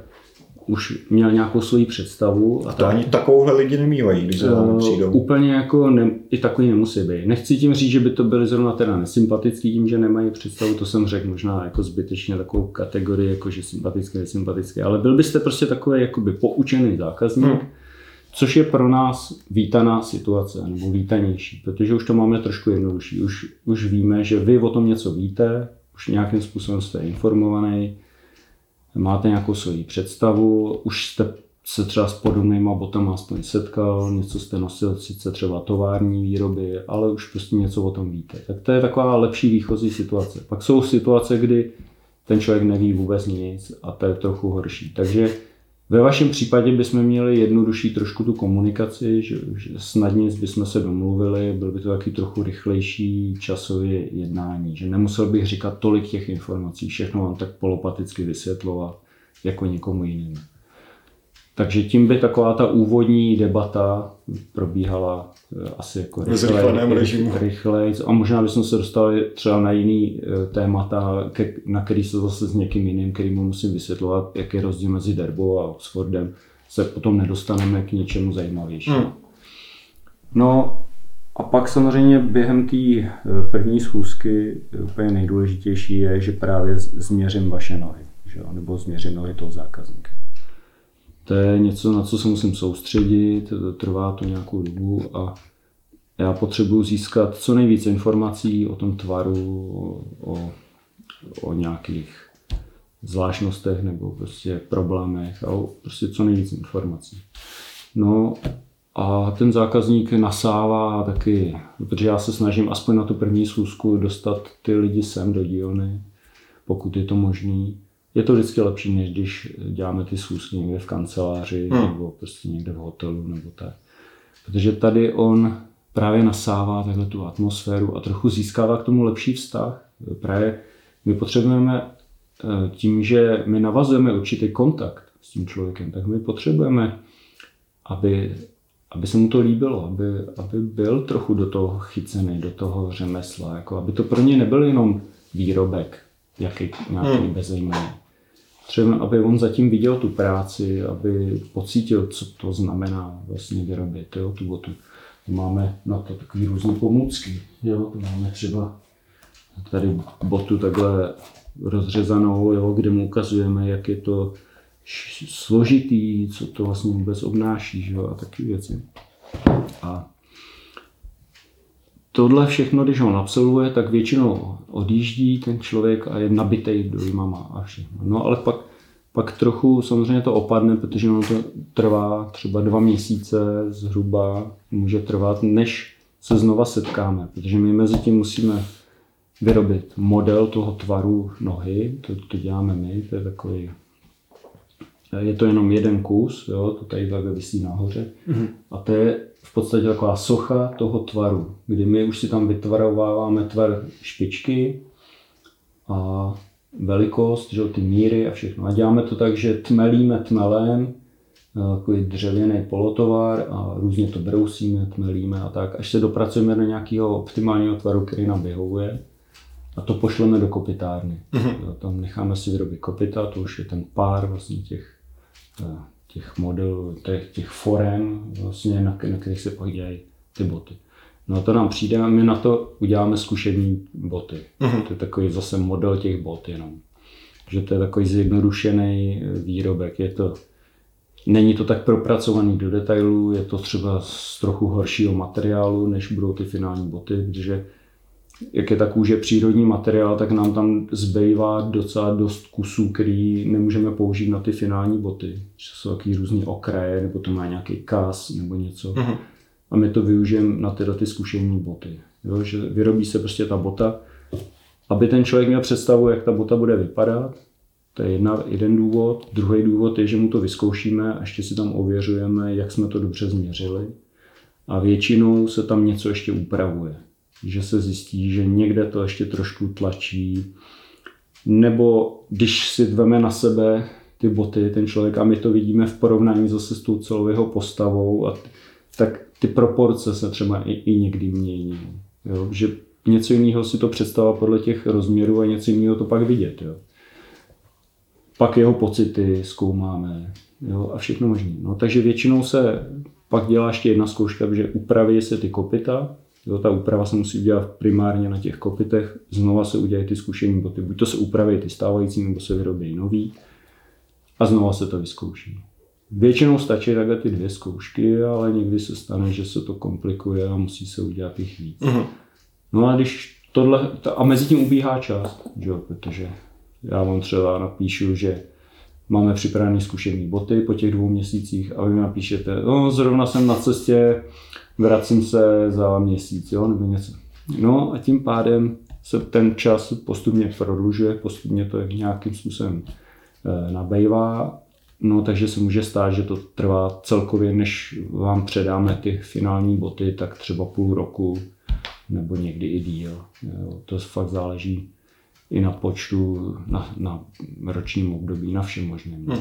Speaker 2: už měl nějakou svoji představu.
Speaker 1: A to tak, ani takovouhle lidi nemývají, když za vámi přijdou.
Speaker 2: Úplně jako ne, i takový nemusí být. Nechci tím říct, že by to byly zrovna teda nesympatický tím, že nemají představu, to jsem řekl možná jako zbytečně takovou kategorii, jako že sympatický, nesympatický, ale byl byste prostě takový jakoby poučený zákazník, hmm Což je pro nás vítaná situace, nebo vítanější, protože už to máme trošku jednodušší. Už, už víme, že vy o tom něco víte, už nějakým způsobem jste informovaný, máte nějakou svoji představu, už jste se třeba s podobnýma botama aspoň setkal, něco jste nosil, sice třeba tovární výroby, ale už prostě něco o tom víte. Tak to je taková lepší výchozí situace. Pak jsou situace, kdy ten člověk neví vůbec nic a to je trochu horší. Takže ve vašem případě bychom měli jednodušší trošku tu komunikaci, že, že snadně bychom se domluvili, byl by to taky trochu rychlejší časové jednání, že nemusel bych říkat tolik těch informací, všechno vám tak polopaticky vysvětlovat jako někomu jinému. Takže tím by taková ta úvodní debata probíhala asi jako
Speaker 1: rychle,
Speaker 2: a možná bychom se dostali třeba na jiný eh, témata, na který se zase s někým jiným, kterým musím vysvětlovat, jaký je rozdíl mezi Derbou a Oxfordem, se potom nedostaneme k něčemu zajímavějšímu. Hmm. No a pak samozřejmě během té eh, první schůzky úplně nejdůležitější je, že právě změřím vaše nohy, že? nebo změřím nohy toho zákazníka. To je něco, na co se musím soustředit, trvá to nějakou dobu a já potřebuji získat co nejvíce informací o tom tvaru, o, o, nějakých zvláštnostech nebo prostě problémech a prostě co nejvíc informací. No a ten zákazník nasává taky, protože já se snažím aspoň na tu první schůzku dostat ty lidi sem do dílny, pokud je to možný je to vždycky lepší, než když děláme ty schůzky někde v kanceláři hmm. nebo prostě někde v hotelu nebo tak. Protože tady on právě nasává takhle tu atmosféru a trochu získává k tomu lepší vztah. Právě my potřebujeme eh, tím, že my navazujeme určitý kontakt s tím člověkem, tak my potřebujeme, aby, aby se mu to líbilo, aby, aby byl trochu do toho chycený, do toho řemesla, jako aby to pro ně nebyl jenom výrobek, jaký nějaký hmm. bezejmený, třeba, aby on zatím viděl tu práci, aby pocítil, co to znamená vlastně vyrobit jo, tu botu. Máme na to takové různé pomůcky. Jo, to máme třeba tady botu takhle rozřezanou, jo, kde mu ukazujeme, jak je to složitý, co to vlastně vůbec obnáší, jo, a taky věci. A tohle všechno, když ho absolvuje, tak většinou odjíždí ten člověk a je nabitý dojmama a všechno. No ale pak, pak trochu samozřejmě to opadne, protože ono to trvá třeba dva měsíce zhruba, může trvat, než se znova setkáme, protože my mezi tím musíme vyrobit model toho tvaru nohy, to, to děláme my, to je takový je to jenom jeden kus, jo, to tady takhle vysí nahoře. Mm-hmm. A to je v podstatě taková socha toho tvaru, kdy my už si tam vytvarováváme tvar špičky a velikost, že, ty míry a všechno. A děláme to tak, že tmelíme tmelem, eh, takový dřevěný polotovar a různě to brousíme, tmelíme a tak, až se dopracujeme do nějakého optimálního tvaru, který nám vyhovuje a to pošleme do kopitárny. Mm-hmm. Tam necháme si vyrobit kopita, to už je ten pár vlastně těch, eh, těch modelů, těch, těch forem, vlastně, na, na kterých se dělají ty boty. No a to nám přijde a my na to uděláme zkušební boty. Mm-hmm. To je takový zase model těch bot jenom. Že to je takový zjednodušený eh, výrobek. Je to, není to tak propracovaný do detailů, je to třeba z trochu horšího materiálu, než budou ty finální boty, protože jak je ta kůže přírodní materiál, tak nám tam zbývá docela dost kusů, který nemůžeme použít na ty finální boty. Že jsou taky různý okraje, nebo to má nějaký kas nebo něco. Mm-hmm. A my to využijeme na tyhle ty zkušební boty. Jo, že vyrobí se prostě ta bota, aby ten člověk měl představu, jak ta bota bude vypadat. To je jedna, jeden důvod. Druhý důvod je, že mu to vyzkoušíme a ještě si tam ověřujeme, jak jsme to dobře změřili. A většinou se tam něco ještě upravuje že se zjistí, že někde to ještě trošku tlačí, nebo když si veme na sebe ty boty, ten člověk, a my to vidíme v porovnání zase s tou celou jeho postavou, a tak ty proporce se třeba i, i někdy mění. Jo? Že něco jiného si to představuje podle těch rozměrů a něco jiného to pak vidět. Jo? Pak jeho pocity zkoumáme jo? a všechno možné. No, takže většinou se pak dělá ještě jedna zkouška, že upraví se ty kopita, Jo, ta úprava se musí udělat primárně na těch kopitech, znova se udělají ty zkušení boty. Buď to se upraví ty stávající, nebo se vyrobí nový a znova se to vyzkouší. Většinou stačí takhle ty dvě zkoušky, ale někdy se stane, že se to komplikuje a musí se udělat jich víc. Mm-hmm. No a když tohle, a mezi tím ubíhá čas, že jo, protože já vám třeba napíšu, že máme připravené zkušené boty po těch dvou měsících a vy mi napíšete, no zrovna jsem na cestě, vracím se za měsíc, jo, nebo něco. No a tím pádem se ten čas postupně prodlužuje, postupně to nějakým způsobem e, nabejvá, no takže se může stát, že to trvá celkově, než vám předáme ty finální boty, tak třeba půl roku, nebo někdy i díl. Jo. To fakt záleží i na počtu, na, na ročním období, na všem možném. Hmm.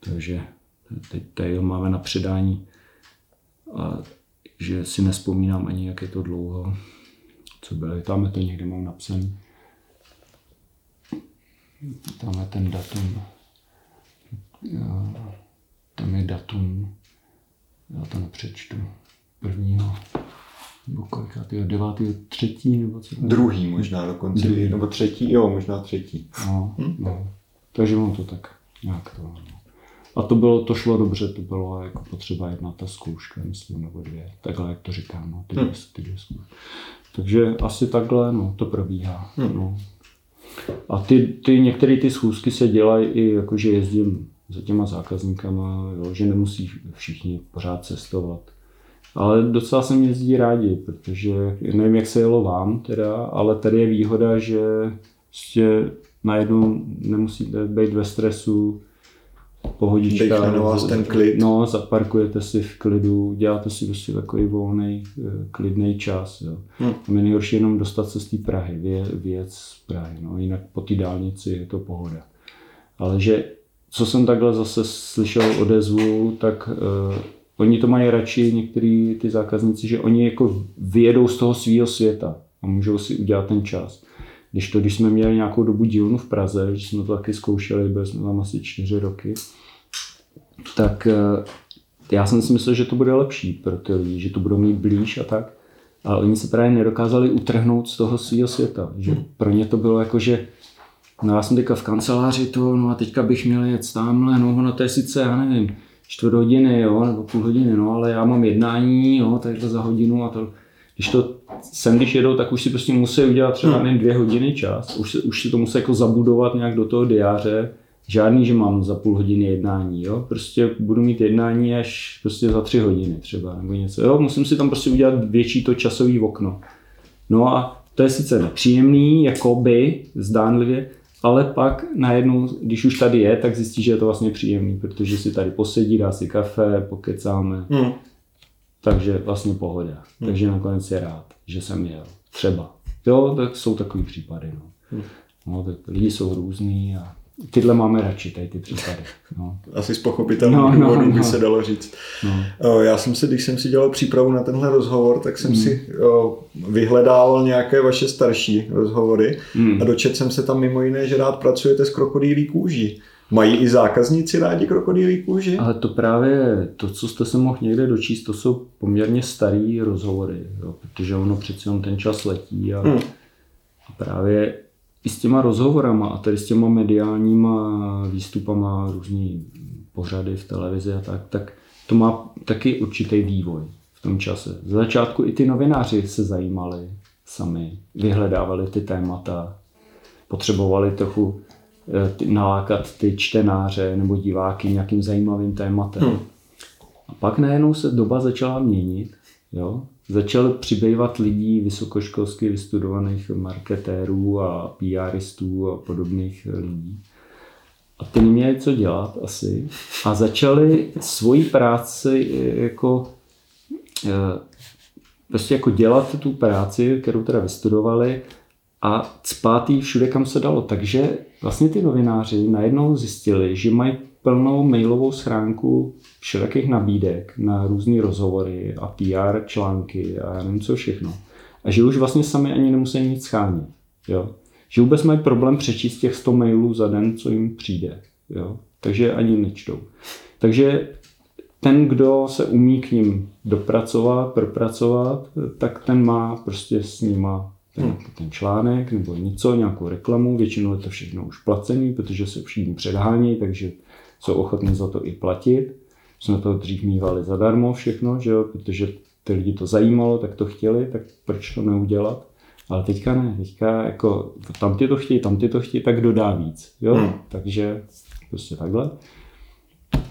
Speaker 2: Takže teď tady máme na předání a že si nespomínám ani, jak je to dlouho, co bylo. Tam je to někde mám napsaný. Tam je ten datum. Tam je datum. Já to nepřečtu. Prvního nebo kolikátýho, devátýho, třetí, nebo co?
Speaker 1: Druhý možná dokonce, Druhý. nebo třetí, jo, možná třetí.
Speaker 2: No, hm? no. Takže mám to tak nějak to. A to bylo, to šlo dobře, to bylo jako potřeba jedna ta zkouška, myslím, nebo dvě. Takhle, jak to říkám, no, ty, hm. dvě, ty dvě. Takže asi takhle, no, to probíhá. Hm. No. A ty, ty, některé ty schůzky se dělají i jako, že jezdím za těma zákazníkama, jo, že nemusí všichni pořád cestovat. Ale docela se mi jezdí rádi, protože nevím, jak se jelo vám teda, ale tady je výhoda, že prostě najednou nemusíte být ve stresu, pohodička.
Speaker 1: na vás ten klid.
Speaker 2: No, zaparkujete si v klidu, děláte si prostě takový volný, eh, klidný čas. Jo. Hmm. A mi nejhorší jenom dostat se z té Prahy, vě, věc z Prahy. No. Jinak po té dálnici je to pohoda. Ale že, co jsem takhle zase slyšel odezvu, tak uh, oni to mají radši, některý ty zákazníci, že oni jako vyjedou z toho svého světa a můžou si udělat ten čas. Když to, když jsme měli nějakou dobu dílnu v Praze, že jsme to taky zkoušeli, byli jsme tam asi čtyři roky, tak eh, já jsem si myslel, že to bude lepší pro ty lidi, že to budou mít blíž a tak. Ale oni se právě nedokázali utrhnout z toho svého světa. Že pro ně to bylo jako, že no já jsem teďka v kanceláři to, no a teďka bych měl jet tamhle, no, no to je sice, já nevím, čtvrt hodiny, jo, nebo půl hodiny, no, ale já mám jednání, jo, takhle za hodinu a to, když to sem, když jedou, tak už si prostě musí udělat třeba hmm. dvě hodiny čas, už, už si to musí jako zabudovat nějak do toho diáře, žádný, že mám za půl hodiny jednání, jo, prostě budu mít jednání až prostě za tři hodiny třeba, nebo něco, jo, musím si tam prostě udělat větší to časový okno. No a to je sice nepříjemný, jako by, zdánlivě, ale pak najednou, když už tady je, tak zjistí, že je to vlastně příjemný, protože si tady posedí, dá si kafe, pokecáme. Hmm. Takže vlastně pohoda. Hmm. Takže nakonec je rád, že jsem jel. Třeba. Jo, tak jsou takový případy. No. Hmm. No, tak lidi jsou různý a Tyhle máme radši, tady ty případy. No.
Speaker 1: Asi z pochopitelných no, no, důvodů no, by no. se dalo říct. No. Já jsem si, když jsem si dělal přípravu na tenhle rozhovor, tak jsem mm. si vyhledával nějaké vaše starší rozhovory mm. a dočetl jsem se tam mimo jiné, že rád pracujete s krokodýlí kůží. Mají i zákazníci rádi krokodýlí kůži?
Speaker 2: Ale to právě, to, co jste se mohl někde dočíst, to jsou poměrně starý rozhovory, jo, protože ono přeci jenom ten čas letí a, hmm. a právě i s těma rozhovorama a tady s těma mediálníma výstupama, různý pořady v televizi a tak, tak to má taky určitý vývoj v tom čase. Z začátku i ty novináři se zajímali sami, vyhledávali ty témata, potřebovali trochu nalákat ty čtenáře nebo diváky nějakým zajímavým tématem. Hmm. A pak najednou se doba začala měnit. Jo? začal přibývat lidí vysokoškolsky vystudovaných marketérů a PRistů a podobných lidí. A ty neměli co dělat asi. A začali svoji práci jako eh, prostě jako dělat tu práci, kterou teda vystudovali a cpát všude, kam se dalo. Takže vlastně ty novináři najednou zjistili, že mají plnou mailovou schránku všelijakých nabídek na různé rozhovory a PR články a já nevím co všechno. A že už vlastně sami ani nemusí nic schánit. Jo? Že vůbec mají problém přečíst těch 100 mailů za den, co jim přijde. Jo? Takže ani nečtou. Takže ten, kdo se umí k ním dopracovat, propracovat, tak ten má prostě s nima ten, hmm. ten článek nebo něco, nějakou reklamu. Většinou je to všechno už placený, protože se všichni předhání, takže jsou ochotní za to i platit. Jsme to dřív mývali zadarmo všechno, že jo? protože ty lidi to zajímalo, tak to chtěli, tak proč to neudělat? Ale teďka ne, teďka jako tam ty to chtějí, tam ty to chtějí, tak dodá víc. Jo? Hmm. Takže prostě takhle.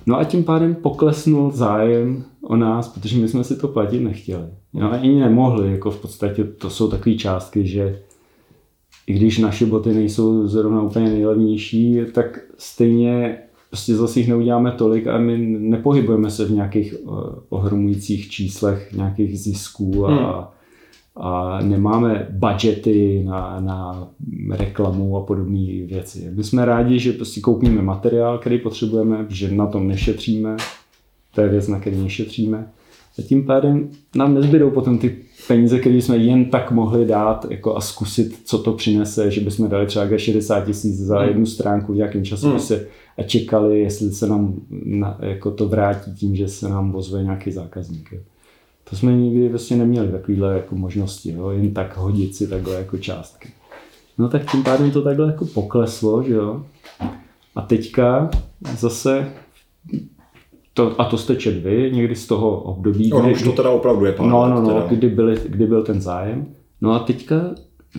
Speaker 2: No a tím pádem poklesnul zájem o nás, protože my jsme si to platit nechtěli. No a ani nemohli, jako v podstatě to jsou takové částky, že i když naše boty nejsou zrovna úplně nejlevnější, tak stejně prostě zase jich neuděláme tolik a my nepohybujeme se v nějakých uh, ohromujících číslech nějakých zisků a, hmm. A nemáme budgety na, na reklamu a podobné věci. My jsme rádi, že prostě koupíme materiál, který potřebujeme, že na tom nešetříme, to je věc, na který nešetříme. A tím pádem nám nezbydou potom ty peníze, které jsme jen tak mohli dát jako a zkusit, co to přinese, že bychom dali třeba 60 tisíc za hmm. jednu stránku v nějakém časopise. Hmm a čekali, jestli se nám na, jako to vrátí tím, že se nám ozve nějaký zákazník. Jo. To jsme nikdy vlastně neměli takovéhle jako možnosti, jo, jen tak hodit si takhle jako částky. No tak tím pádem to takhle jako pokleslo, že jo. A teďka zase to, a to jste četli někdy z toho období,
Speaker 1: no, kdy, už to teda opravdu je
Speaker 2: pár No, no, no, kdy, byly, kdy byl ten zájem. No a teďka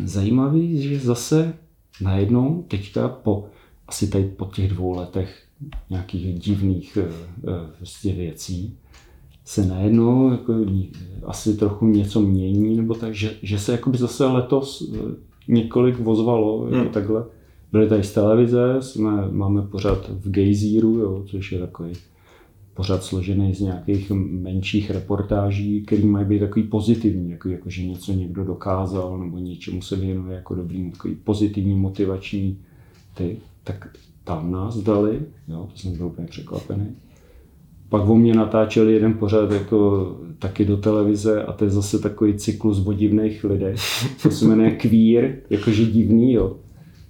Speaker 2: zajímavý, že zase najednou teďka po asi tady po těch dvou letech nějakých divných vlastně věcí se najednou jako, asi trochu něco mění, nebo tak, že, že se jakoby zase letos eh, několik vozvalo, jako hmm. takhle. Byly tady z televize, jsme, máme pořád v Gejzíru, jo, což je takový pořád složený z nějakých menších reportáží, které mají být takový pozitivní, jako, jako že něco někdo dokázal nebo něčemu se věnuje jako dobrý, takový pozitivní, motivační ty tak tam nás dali, jo, to jsem byl úplně překvapený. Pak o mě natáčeli jeden pořad jako taky do televize a to je zase takový cyklus o divných lidech. To se jmenuje Queer, jakože divný, jo.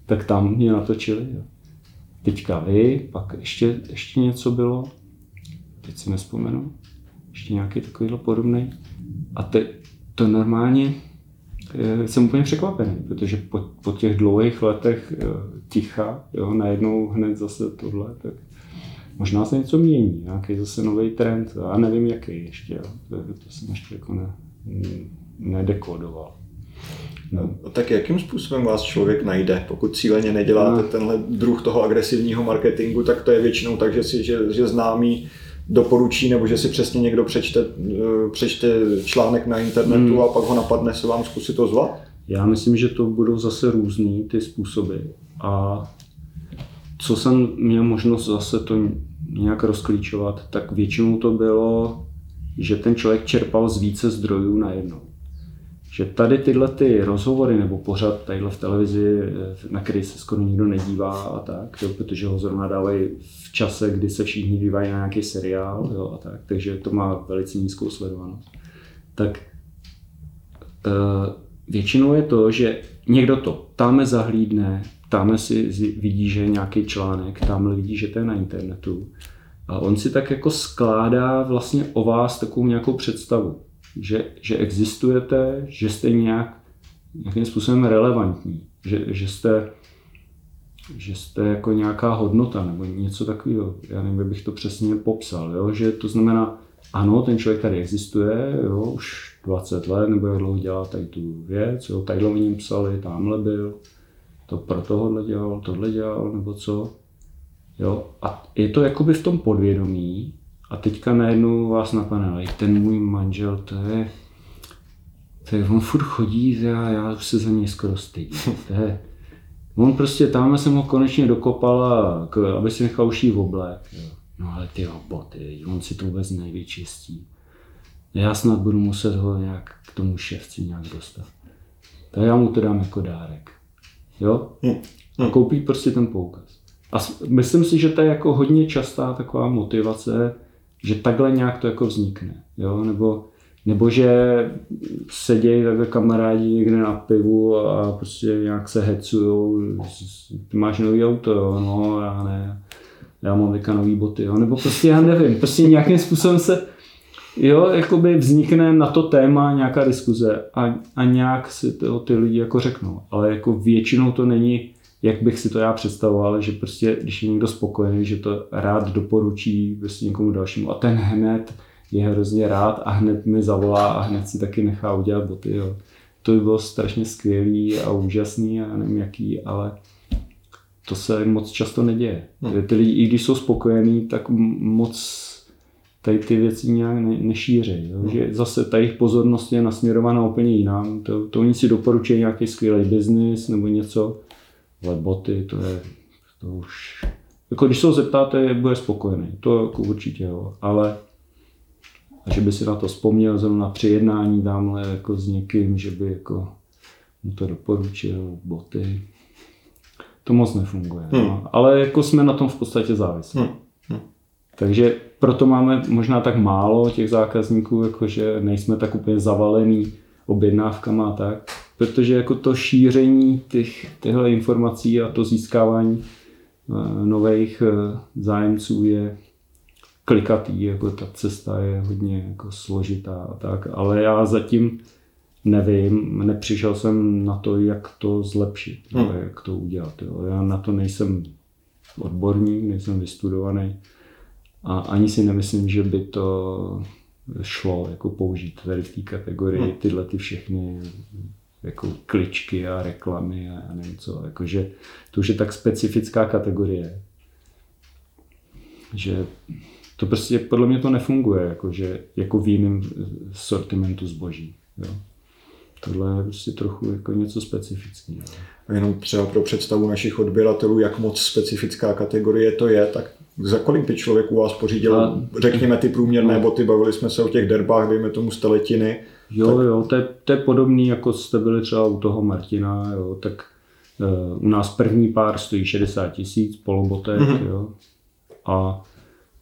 Speaker 2: Tak tam mě natočili, jo. Teďka vy, pak ještě, ještě něco bylo. teď si nespomenu, ještě nějaký takovýhle podobný. A te, to normálně eh, jsem úplně překvapený, protože po, po těch dlouhých letech eh, ticha, jo, najednou hned zase tohle, tak možná se něco mění, nějaký zase nový trend, já nevím jaký ještě, jo. To, to jsem ještě jako ne, nedekodoval.
Speaker 1: No. Tak jakým způsobem vás člověk najde? Pokud cíleně neděláte no. tenhle druh toho agresivního marketingu, tak to je většinou tak, že, si, že, že známý doporučí, nebo že si přesně někdo přečte, eh, přečte článek na internetu hmm. a pak ho napadne se vám zkusit ozvat?
Speaker 2: Já myslím, že to budou zase různý ty způsoby. A co jsem měl možnost zase to nějak rozklíčovat, tak většinou to bylo, že ten člověk čerpal z více zdrojů najednou že tady tyhle ty rozhovory nebo pořad tadyhle v televizi, na který se skoro nikdo nedívá a tak, jo, protože ho zrovna dávají v čase, kdy se všichni dívají na nějaký seriál jo, a tak, takže to má velice nízkou sledovanost. Tak uh, většinou je to, že někdo to tamhle zahlídne, tamhle si vidí, že je nějaký článek, tamhle vidí, že to je na internetu a on si tak jako skládá vlastně o vás takovou nějakou představu že, že existujete, že jste nějak, nějakým způsobem relevantní, že, že jste že jste jako nějaká hodnota nebo něco takového. Já nevím, jak bych to přesně popsal. Jo? Že to znamená, ano, ten člověk tady existuje, jo, už 20 let, nebo jak dlouho dělá tady tu věc, jo, tady o něm psali, tamhle byl, to pro tohohle dělal, tohle dělal, nebo co. Jo? A je to jakoby v tom podvědomí, a teďka najednou vás napadne, ale ten můj manžel, to je, to je, on furt chodí a já se za něj skoro stydím. To je, on prostě, tam jsem ho konečně dokopal, a, aby si nechal uší v oblek. No ale ty boty, on si to vůbec nevyčistí. Já snad budu muset ho nějak k tomu ševci nějak dostat. Tak já mu to dám jako dárek. Jo? Hm, a hm. koupí prostě ten poukaz. A myslím si, že to je jako hodně častá taková motivace že takhle nějak to jako vznikne, jo, nebo, nebo že sedějí takhle kamarádi někde na pivu a prostě nějak se hecujou, ty máš nový auto, jo, no já ne, já mám teďka nový boty, jo, nebo prostě já nevím, prostě nějakým způsobem se, jo, jakoby vznikne na to téma nějaká diskuze a, a nějak si to ty lidi jako řeknou, ale jako většinou to není jak bych si to já představoval, že prostě, když je někdo spokojený, že to rád doporučí prostě někomu dalšímu a ten hned je hrozně rád a hned mi zavolá a hned si taky nechá udělat boty. Jo. To by bylo strašně skvělý a úžasný a nevím jaký, ale to se moc často neděje. Hmm. Ty lidi, i když jsou spokojení, tak moc tady ty věci nějak ne, nešíří. Jo? Hmm. Že zase ta jejich pozornost je nasměrovaná úplně jinam. To, to oni si doporučují nějaký skvělý biznis nebo něco ale boty, to je, to už, jako když se ho zeptáte, bude spokojený, to jako určitě jo, ale a že by si na to vzpomněl zrovna při jednání tamhle jako s někým, že by jako mu to doporučil, boty, to moc nefunguje. No. Hmm. No. Ale jako jsme na tom v podstatě závislí. Hmm. Takže proto máme možná tak málo těch zákazníků, jakože nejsme tak úplně zavalený objednávkama a tak protože jako to šíření těch, těchto informací a to získávání eh, nových eh, zájemců je klikatý, jako ta cesta je hodně jako složitá a tak, ale já zatím nevím, nepřišel jsem na to, jak to zlepšit, hmm. jak to udělat. Jo. Já na to nejsem odborník, nejsem vystudovaný a ani si nemyslím, že by to šlo jako použít tady v té kategorii hmm. tyhle ty všechny jako kličky a reklamy a já nevím co, jakože to už je tak specifická kategorie, že to prostě podle mě to nefunguje, jakože, jako v jiném sortimentu zboží. Jo. Tohle je prostě trochu jako něco specifického.
Speaker 1: A jenom třeba pro představu našich odběratelů, jak moc specifická kategorie to je, tak za kolik by člověk u vás pořídil, a, řekněme ty průměrné no. boty, bavili jsme se o těch derbách, dejme tomu staletiny,
Speaker 2: Jo, tak... jo, to je, to je podobný, jako jste byli třeba u toho Martina, jo, tak uh, u nás první pár stojí 60 tisíc, polobotek, mm-hmm. jo, a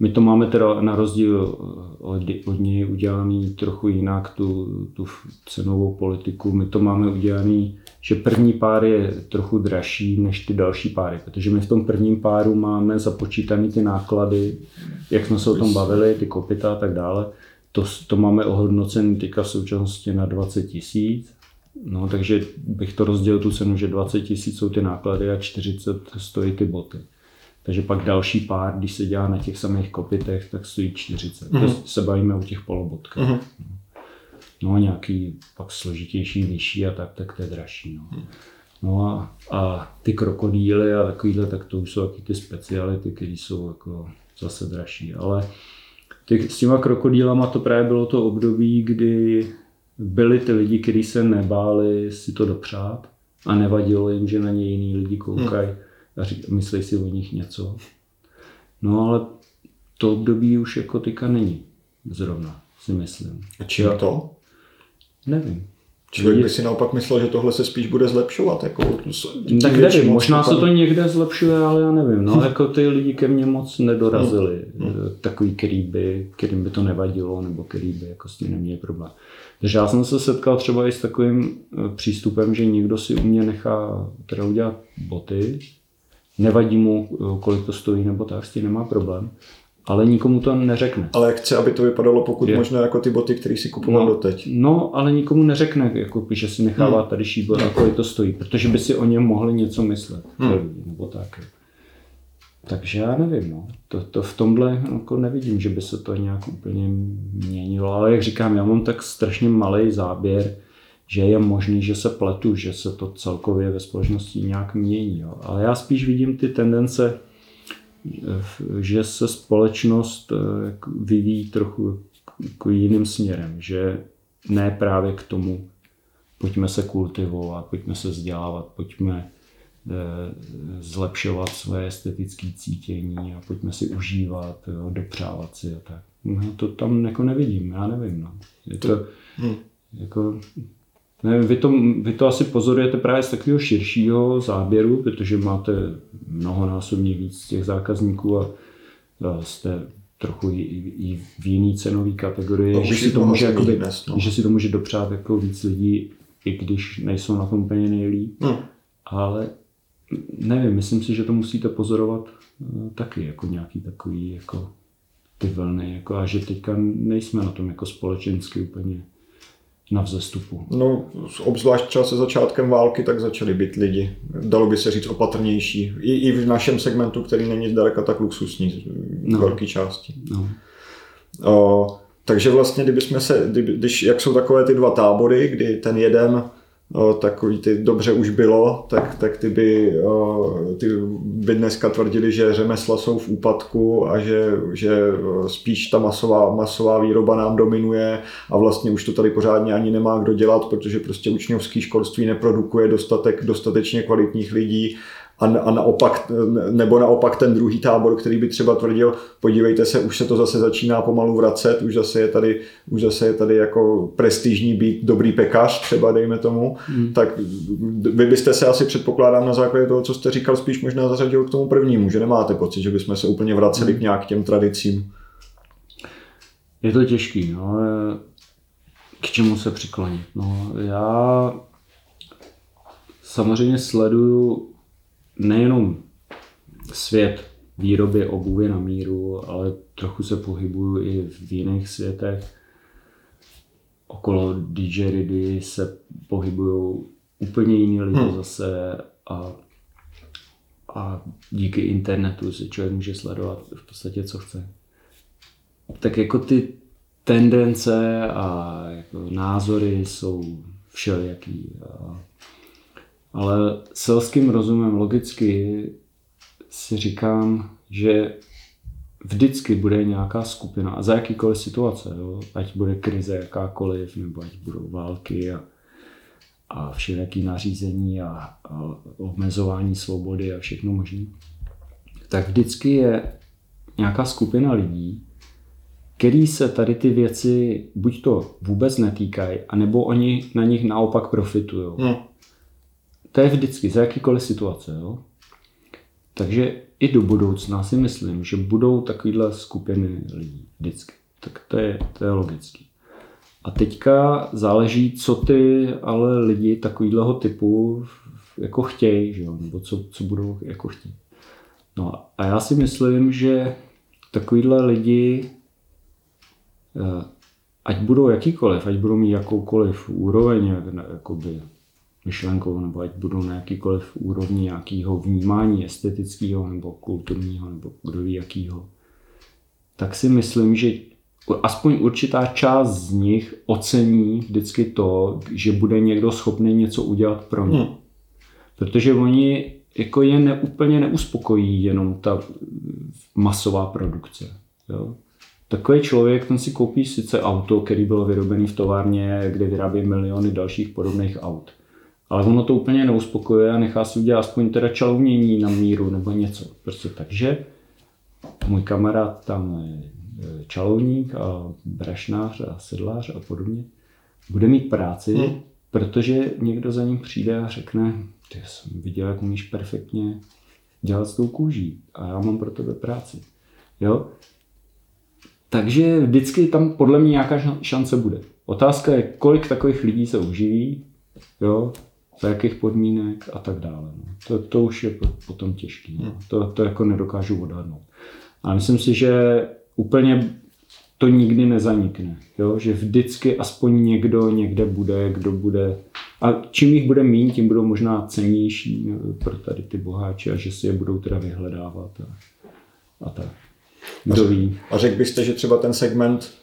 Speaker 2: my to máme teda na rozdíl eh, od, od něj udělaný trochu jinak, tu, tu cenovou politiku. My to máme udělaný že první pár je trochu dražší než ty další páry, protože my v tom prvním páru máme započítané ty náklady, jak jsme se o tom bavili, ty kopita a tak dále. To, to máme ohodnocený teďka v současnosti na 20 tisíc. No, takže bych to rozdělil tu cenu, že 20 tisíc jsou ty náklady a 40 stojí ty boty. Takže pak další pár, když se dělá na těch samých kopitech, tak stojí 40. Mm-hmm. To se bavíme o těch polobotkách. Mm-hmm. No nějaký pak složitější, vyšší a tak, tak to je dražší. No. Mm. No a, a ty krokodýly a takovýhle, tak to už jsou taky ty speciality, které jsou jako zase dražší. Ale ty, s těma krokodýlama to právě bylo to období, kdy byli ty lidi, kteří se nebáli si to dopřát a nevadilo jim, že na ně jiní lidi koukají. Hmm a řík, myslí si o nich něco. No ale to období už jako teďka není zrovna, si myslím.
Speaker 1: A čím to?
Speaker 2: Nevím.
Speaker 1: Člověk by si naopak myslel, že tohle se spíš bude zlepšovat. Jako,
Speaker 2: tak nevím, možná se to někde zlepšuje, ale já nevím. No, jako ty lidi ke mně moc nedorazili. Hmm. Takový, který by, kterým by to nevadilo, nebo který by jako s tím neměli problém. Takže já jsem se setkal třeba i s takovým eh, přístupem, že někdo si u mě nechá teda udělat boty, nevadí mu, eh, kolik to stojí nebo tak, s tím nemá problém, ale nikomu to neřekne.
Speaker 1: Ale chce, aby to vypadalo pokud je. možno jako ty boty, které si kupoval
Speaker 2: no,
Speaker 1: doteď.
Speaker 2: No, ale nikomu neřekne, jako, že si nechává hmm. tady šíbor a kolik to stojí, protože by si o něm mohli něco myslet. Hmm. Nebo tak. Takže já nevím, no. to, to v tomhle jako nevidím, že by se to nějak úplně měnilo, ale jak říkám, já mám tak strašně malý záběr, že je možný, že se pletu, že se to celkově ve společnosti nějak mění. Jo. Ale já spíš vidím ty tendence, že se společnost eh, vyvíjí trochu jako jiným směrem, že ne právě k tomu, pojďme se kultivovat, pojďme se vzdělávat, pojďme eh, zlepšovat své estetické cítění a pojďme si užívat, jo, dopřávat si a tak. No, to tam jako nevidím, já nevím. No. Je to, hmm. jako, ne, vy, to, vy to asi pozorujete právě z takového širšího záběru, protože máte mnohonásobně víc těch zákazníků a, jste trochu i, i v jiný cenový kategorii, no, že, si to může, jakoby, dnes, no. že si to může dopřát jako víc lidí, i když nejsou na tom úplně nejlíp. Hmm. Ale nevím, myslím si, že to musíte pozorovat uh, taky jako nějaký takový jako ty vlny, jako a že teďka nejsme na tom jako společensky úplně na vzestupu.
Speaker 1: No, obzvlášť třeba se začátkem války, tak začaly být lidi, dalo by se říct opatrnější. I, i v našem segmentu, který není zdaleka tak luxusní no. v velké části. No. O, takže vlastně, kdybychom se, kdyby, když, jak jsou takové ty dva tábory, kdy ten jeden o, takový ty dobře už bylo, tak, tak ty, by, o, ty by dneska tvrdili, že řemesla jsou v úpadku a že, že spíš ta masová, masová výroba nám dominuje a vlastně už to tady pořádně ani nemá kdo dělat, protože prostě učňovský školství neprodukuje dostatek, dostatečně kvalitních lidí a, a naopak, nebo naopak ten druhý tábor, který by třeba tvrdil, podívejte se, už se to zase začíná pomalu vracet, už zase je tady, už zase je tady jako prestižní být dobrý pekař, třeba dejme tomu, hmm. tak vy byste se asi předpokládám na základě toho, co jste říkal, spíš možná zařadil k tomu prvnímu, že nemáte pocit, že bychom se úplně vraceli hmm. k nějak těm tradicím.
Speaker 2: Je to těžký, no, k čemu se přiklonit. No, já samozřejmě sleduju nejenom svět výroby obuvy na míru, ale trochu se pohybuju i v jiných světech. Okolo DJ Ridy se pohybují úplně jiní lidé hmm. zase a, a díky internetu si člověk může sledovat v podstatě co chce. Tak jako ty tendence a jako názory jsou všelijaký. A ale selským rozumem logicky si říkám, že vždycky bude nějaká skupina a za jakýkoliv situace, jo? ať bude krize jakákoliv, nebo ať budou války a, a všelijaký nařízení a, a omezování svobody a všechno možné, tak vždycky je nějaká skupina lidí, který se tady ty věci buď to vůbec netýkají, anebo oni na nich naopak profitují. Hmm. To je vždycky, za jakýkoliv situace. Jo? Takže i do budoucna si myslím, že budou takovéhle skupiny lidí vždycky. Tak to je, to je logický. A teďka záleží, co ty ale lidi takovýhleho typu jako chtějí, že jo? nebo co, co budou jako chtít. No a já si myslím, že takovýhle lidi, eh, ať budou jakýkoliv, ať budou mít jakoukoliv úroveň jakoby myšlenkou, nebo ať budou na jakýkoliv úrovni nějakého vnímání estetického nebo kulturního, nebo kdo ví jakýho, tak si myslím, že aspoň určitá část z nich ocení vždycky to, že bude někdo schopný něco udělat pro ně. Hmm. Protože oni jako je neúplně neuspokojí jenom ta masová produkce. Jo? Takový člověk, ten si koupí sice auto, který bylo vyrobený v továrně, kde vyrábí miliony dalších podobných aut. Ale ono to úplně neuspokojuje a nechá si udělat aspoň teda čalounění na míru nebo něco. Prostě takže můj kamarád tam je čalouník a brašnář a sedlář a podobně bude mít práci, hmm. protože někdo za ním přijde a řekne, ty jsem viděl, jak umíš perfektně dělat s tou kůží a já mám pro tebe práci. Jo? Takže vždycky tam podle mě nějaká šance bude. Otázka je, kolik takových lidí se uživí, jo, za jakých podmínek a tak dále. No. To, to už je potom těžké. No. To, to jako nedokážu odhadnout. A myslím si, že úplně to nikdy nezanikne. Jo? Že vždycky aspoň někdo někde bude, kdo bude. A čím jich bude mít, tím budou možná cennější no, pro tady ty boháče a že si je budou teda vyhledávat a, a tak. Kdo ví.
Speaker 1: A řekl byste, že třeba ten segment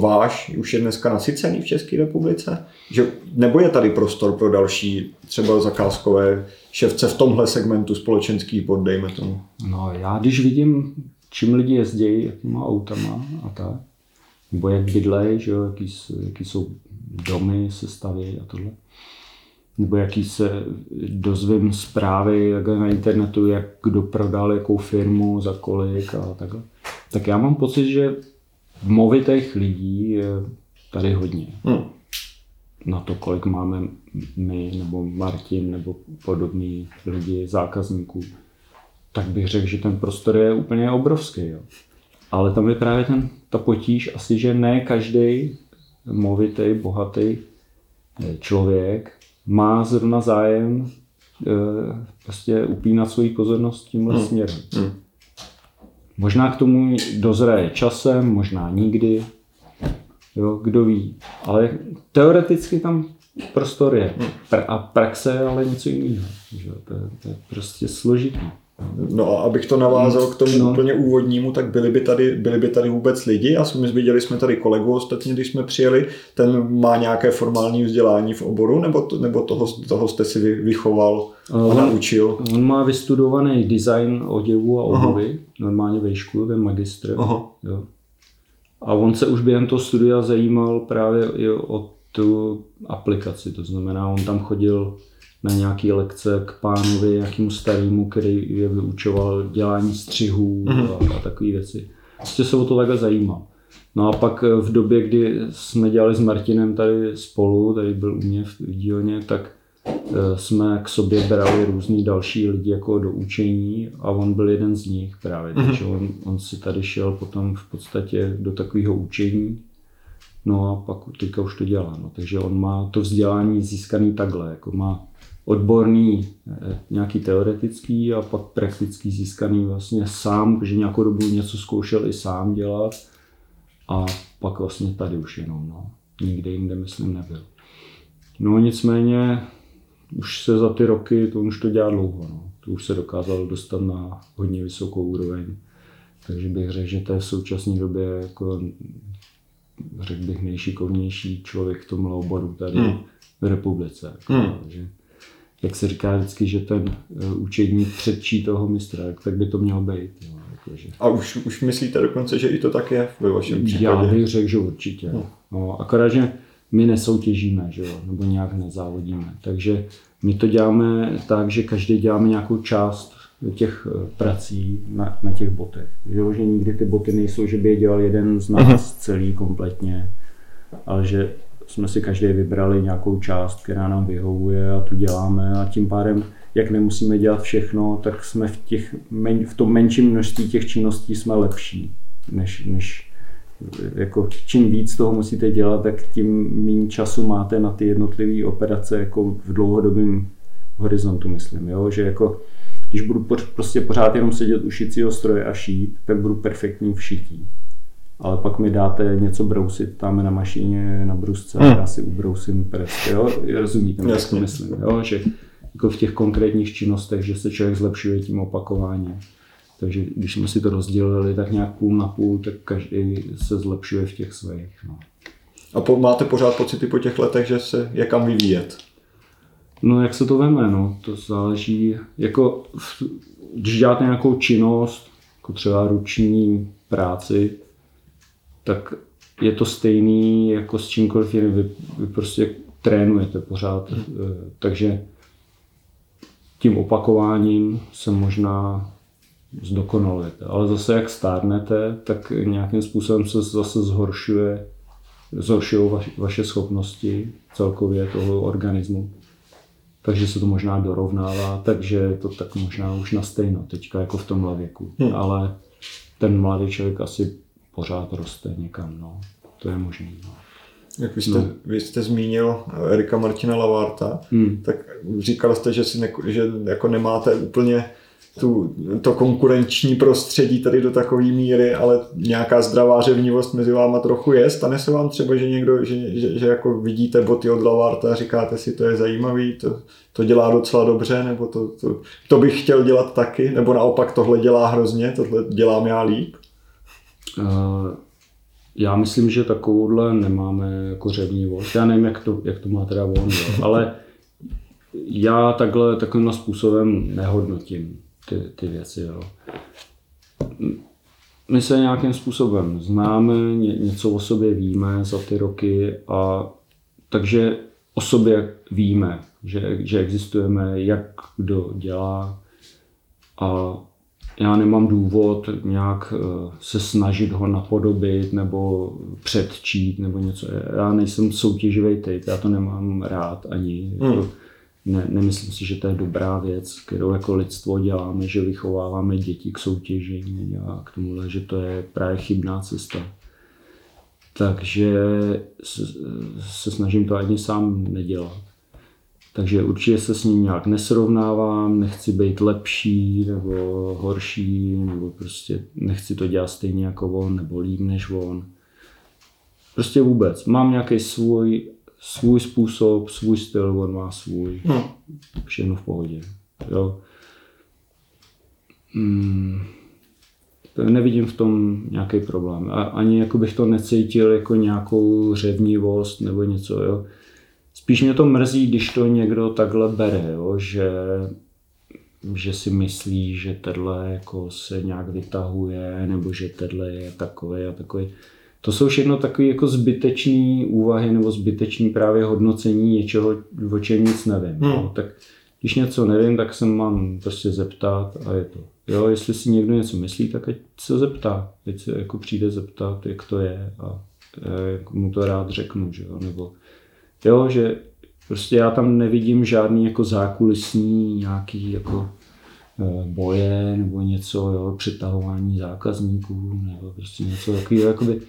Speaker 1: váš už je dneska nasycený v České republice? Že, nebo je tady prostor pro další třeba zakázkové ševce v tomhle segmentu společenský pod, dejme tomu?
Speaker 2: No já když vidím čím lidi jezdí, jakýma autama a tak. Nebo jak bydlej, že jo, jaký, jaký jsou domy se staví a tohle. Nebo jaký se dozvím zprávy na internetu, jak kdo prodal jakou firmu, za kolik a takhle. Tak já mám pocit, že movitých lidí je tady hodně. Hmm. Na to, kolik máme my, nebo Martin, nebo podobní lidi, zákazníků tak bych řekl, že ten prostor je úplně obrovský. Jo. Ale tam je právě ten, ta potíž asi, že ne každý movitý, bohatý eh, člověk má zrovna zájem e, prostě upínat svoji pozornost tímhle hmm. směrem. Hmm. Možná k tomu dozraje časem, možná nikdy, jo, kdo ví. Ale teoreticky tam prostor je. Hmm. a praxe je ale něco jiného. To, je, to je prostě složitý.
Speaker 1: No a abych to navázal k tomu no. úplně úvodnímu, tak byli by tady, byli by tady vůbec lidi. A my viděli jsme tady kolegu ostatně, když jsme přijeli. Ten má nějaké formální vzdělání v oboru, nebo, to, nebo toho, toho jste si vychoval a on, naučil?
Speaker 2: On má vystudovaný design oděvu a obuvy, normálně ve škole, ten magistr. Aha. Jo. A on se už během toho studia zajímal právě i o tu aplikaci, to znamená, on tam chodil na nějaké lekce k pánovi, jakým starému, který je vyučoval dělání střihů mm-hmm. a, a takové věci. Prostě se o to takhle zajímal. No a pak eh, v době, kdy jsme dělali s Martinem tady spolu, tady byl u mě v dílně, tak eh, jsme k sobě brali různý další lidi jako do učení a on byl jeden z nich právě, mm-hmm. takže on, on si tady šel potom v podstatě do takového učení No a pak teďka už to dělá. No. Takže on má to vzdělání získaný takhle. Jako má odborný, eh, nějaký teoretický a pak praktický získaný vlastně sám, že nějakou dobu něco zkoušel i sám dělat a pak vlastně tady už jenom, no. Nikde jinde myslím nebyl. No nicméně už se za ty roky, to už to dělá dlouho, no. To už se dokázal dostat na hodně vysokou úroveň. Takže bych řekl, že to je v současné době jako řekl bych nejšikovnější člověk v tomhle oboru tady hmm. v republice. Jako, hmm. že jak se říká vždycky, že ten uh, učedník předčí toho mistra, tak by to mělo být. Jo, jakože.
Speaker 1: A už, už myslíte dokonce, že i to tak je ve vašem případě?
Speaker 2: Já bych řekl, že určitě. No. No, akorát, že my nesoutěžíme, že jo, nebo nějak nezávodíme. Takže my to děláme tak, že každý děláme nějakou část těch eh, prací na, na těch botech. Že, že nikdy ty boty nejsou, že by je dělal jeden z nás uh-huh. celý kompletně, ale že jsme si každý vybrali nějakou část, která nám vyhovuje a tu děláme a tím pádem, jak nemusíme dělat všechno, tak jsme v, těch, v tom menším množství těch činností jsme lepší, než, než jako čím víc toho musíte dělat, tak tím méně času máte na ty jednotlivé operace jako v dlouhodobém horizontu, myslím, jo? že jako když budu prostě pořád jenom sedět u šicího stroje a šít, tak budu perfektní v šití. Ale pak mi dáte něco brousit tam na mašině, na brusce hmm. a já si ubrousím prst, jo? Rozumíte, jak to myslím, jo? že jako v těch konkrétních činnostech, že se člověk zlepšuje tím opakováním. Takže když jsme si to rozdělili tak nějak půl na půl, tak každý se zlepšuje v těch svých. No.
Speaker 1: A po, máte pořád pocity po těch letech, že se je kam vyvíjet?
Speaker 2: No jak se to veme, no, to záleží, jako když děláte nějakou činnost, jako třeba ruční práci, tak je to stejný jako s čímkoliv jiným, vy, vy prostě trénujete pořád, hmm. Eh, takže tím opakováním se možná zdokonalujete. Ale zase jak stárnete, tak nějakým způsobem se zase zhoršuje, zhoršují vaše schopnosti celkově toho organismu. Takže se to možná dorovnává, takže to tak možná už na stejno teďka jako v tomhle věku. Hmm. Ale ten mladý člověk asi pořád roste někam, no. To je možné. No.
Speaker 1: Jak vy jste, no. vy jste zmínil Erika Martina Lavarta, hmm. tak říkal jste, že, si ne, že jako nemáte úplně tu, to konkurenční prostředí tady do takové míry, ale nějaká zdravá řevnivost mezi váma trochu je. Stane se vám třeba, že někdo, že, že, že jako vidíte boty od Lavarta a říkáte si, to je zajímavý, to, to dělá docela dobře, nebo to, to, to bych chtěl dělat taky, nebo naopak tohle dělá hrozně, tohle dělám já líp?
Speaker 2: Uh, já myslím, že takovouhle nemáme jako řevnivost. Já nevím, jak to, jak to má teda on, jo. ale já takhle takovým způsobem nehodnotím ty, ty věci. Jo. My se nějakým způsobem známe, ně, něco o sobě víme za ty roky a takže o sobě víme, že, že existujeme, jak kdo dělá a já nemám důvod nějak eh, se snažit ho napodobit nebo předčít nebo něco. Já nejsem soutěživý typ, já to nemám rád ani. Hmm. Jako, ne, nemyslím si, že to je dobrá věc, kterou jako lidstvo děláme, že vychováváme děti k soutěžení a k tomuhle, že to je právě chybná cesta. Takže se, se snažím to ani sám nedělat. Takže určitě se s ním nějak nesrovnávám, nechci být lepší nebo horší, nebo prostě nechci to dělat stejně jako on, nebo líp než on. Prostě vůbec. Mám nějaký svůj svůj způsob, svůj styl, on má svůj. Hmm. Všechno v pohodě. Jo. Hmm. Nevidím v tom nějaký problém. A ani jako bych to necítil jako nějakou řevnivost nebo něco. Jo. Spíš mě to mrzí, když to někdo takhle bere, jo, že, že si myslí, že tenhle jako se nějak vytahuje, nebo že tenhle je takový a takový to jsou všechno takové jako zbytečné úvahy nebo zbytečné právě hodnocení něčeho, o čem nic nevím. Hmm. No, tak když něco nevím, tak se mám prostě zeptat a je to. Jo, jestli si někdo něco myslí, tak ať se zeptá. Ať se jako přijde zeptat, jak to je a jak mu to rád řeknu, že jo, nebo jo, že prostě já tam nevidím žádný jako zákulisní nějaký jako eh, boje nebo něco, jo, přetahování zákazníků nebo prostě něco takového, jakoby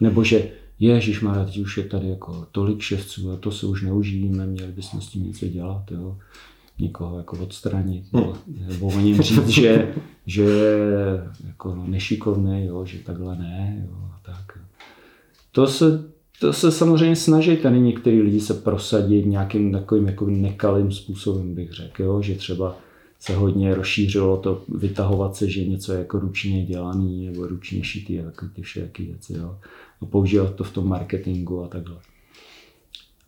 Speaker 2: nebo že Ježíš má teď už je tady jako tolik ševců a to se už neužijeme, měli bychom s tím něco dělat, jo. Někoho jako odstranit, nebo, nebo o něm říct, že, že je jako nešikovný, jo, že takhle ne, jo, tak. To se, to se samozřejmě snaží tady některý lidi se prosadit nějakým takovým jako nekalým způsobem, bych řekl, jo, že třeba se hodně rozšířilo to vytahovat se, že něco je jako ručně dělaný nebo ručně šitý a takové ty všechny věci. Jo. A používat to v tom marketingu a takhle.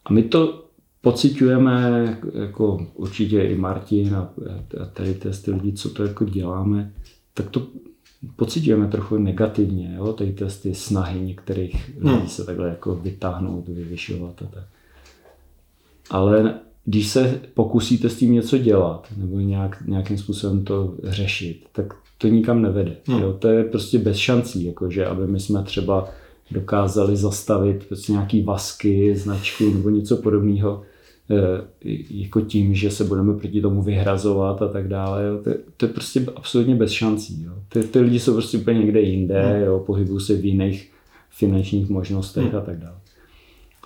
Speaker 2: A my to pocitujeme, jako určitě i Martin a, a tady ty lidi, co to jako děláme, tak to pocitujeme trochu negativně, jo, tady ty snahy některých lidí hmm. se takhle jako vytáhnout, vyvyšovat a tak. Ale když se pokusíte s tím něco dělat nebo nějak, nějakým způsobem to řešit, tak to nikam nevede. Hmm. Jo? To je prostě bez šancí, jakože aby my jsme třeba dokázali zastavit prostě nějaký vasky, značku nebo něco podobného jako tím, že se budeme proti tomu vyhrazovat a tak dále. Jo. To, to je prostě absolutně bez šancí. Jo. Ty, ty lidi jsou prostě úplně někde jinde, hmm. jo, pohybují se v jiných finančních možnostech hmm. a tak dále.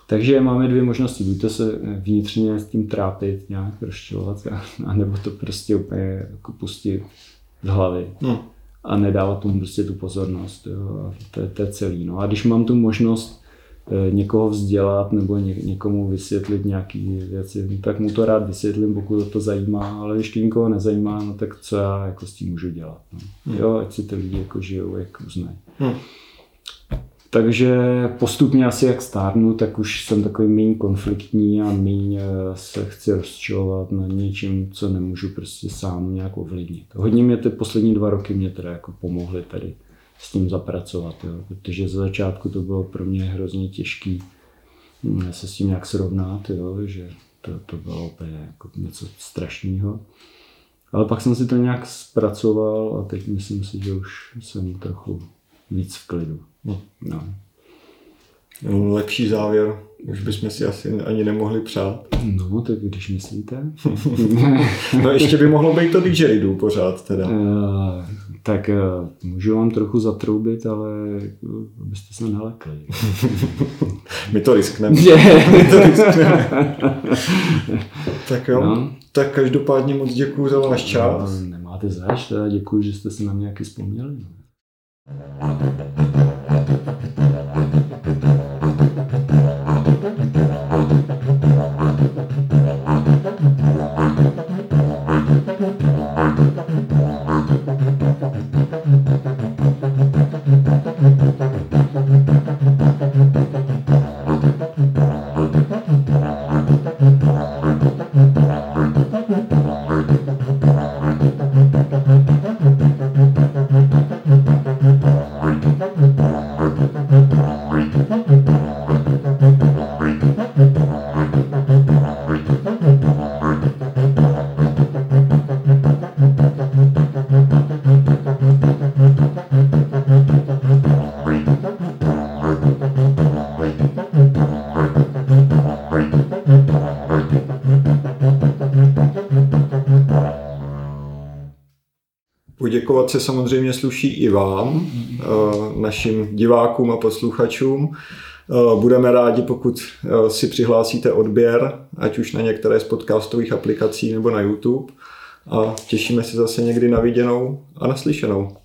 Speaker 2: Takže máme dvě možnosti, buď to se vnitřně s tím trápit, nějak rozčilovat, anebo to prostě úplně jako pustit z hlavy hmm. a nedávat tomu prostě tu pozornost. Jo. To, to je celý. No. A když mám tu možnost eh, někoho vzdělat nebo ně, někomu vysvětlit nějaké věci, tak mu to rád vysvětlím, pokud to zajímá, ale když to nikoho nezajímá, no tak co já jako s tím můžu dělat. No. Hmm. Jo, ať si ty lidi jako žijou, jak uznají. Hmm. Takže postupně asi jak stárnu, tak už jsem takový méně konfliktní a méně eh, se chci rozčilovat na něčím, co nemůžu prostě sám nějak ovlivnit. Hodně mě ty poslední dva roky mě teda jako pomohly tady s tím zapracovat, jo, protože za začátku to bylo pro mě hrozně těžký hm, se s tím nějak srovnat, jo, že to, to bylo úplně jako něco strašného. Ale pak jsem si to nějak zpracoval a teď myslím si, že už jsem trochu víc v klidu. No. no.
Speaker 1: No, lepší závěr už bychom si asi ani nemohli přát.
Speaker 2: No, tak když myslíte.
Speaker 1: no ještě by mohlo být to didgeridoo pořád teda. Uh,
Speaker 2: tak uh, můžu vám trochu zatroubit, ale uh, abyste se nalekli.
Speaker 1: My to riskneme. tak jo. No. Tak každopádně moc děkuji za váš čas.
Speaker 2: No, nemáte zač, děkuji, že jste se na mě nějaký vzpomněli.
Speaker 1: Poděkovat se samozřejmě sluší i vám, eh, našim divákům a posluchačům. Eh, budeme rádi, pokud eh, si přihlásíte odběr, ať už na některé z podcastových aplikací nebo na YouTube. A těšíme se zase někdy na viděnou a naslyšenou.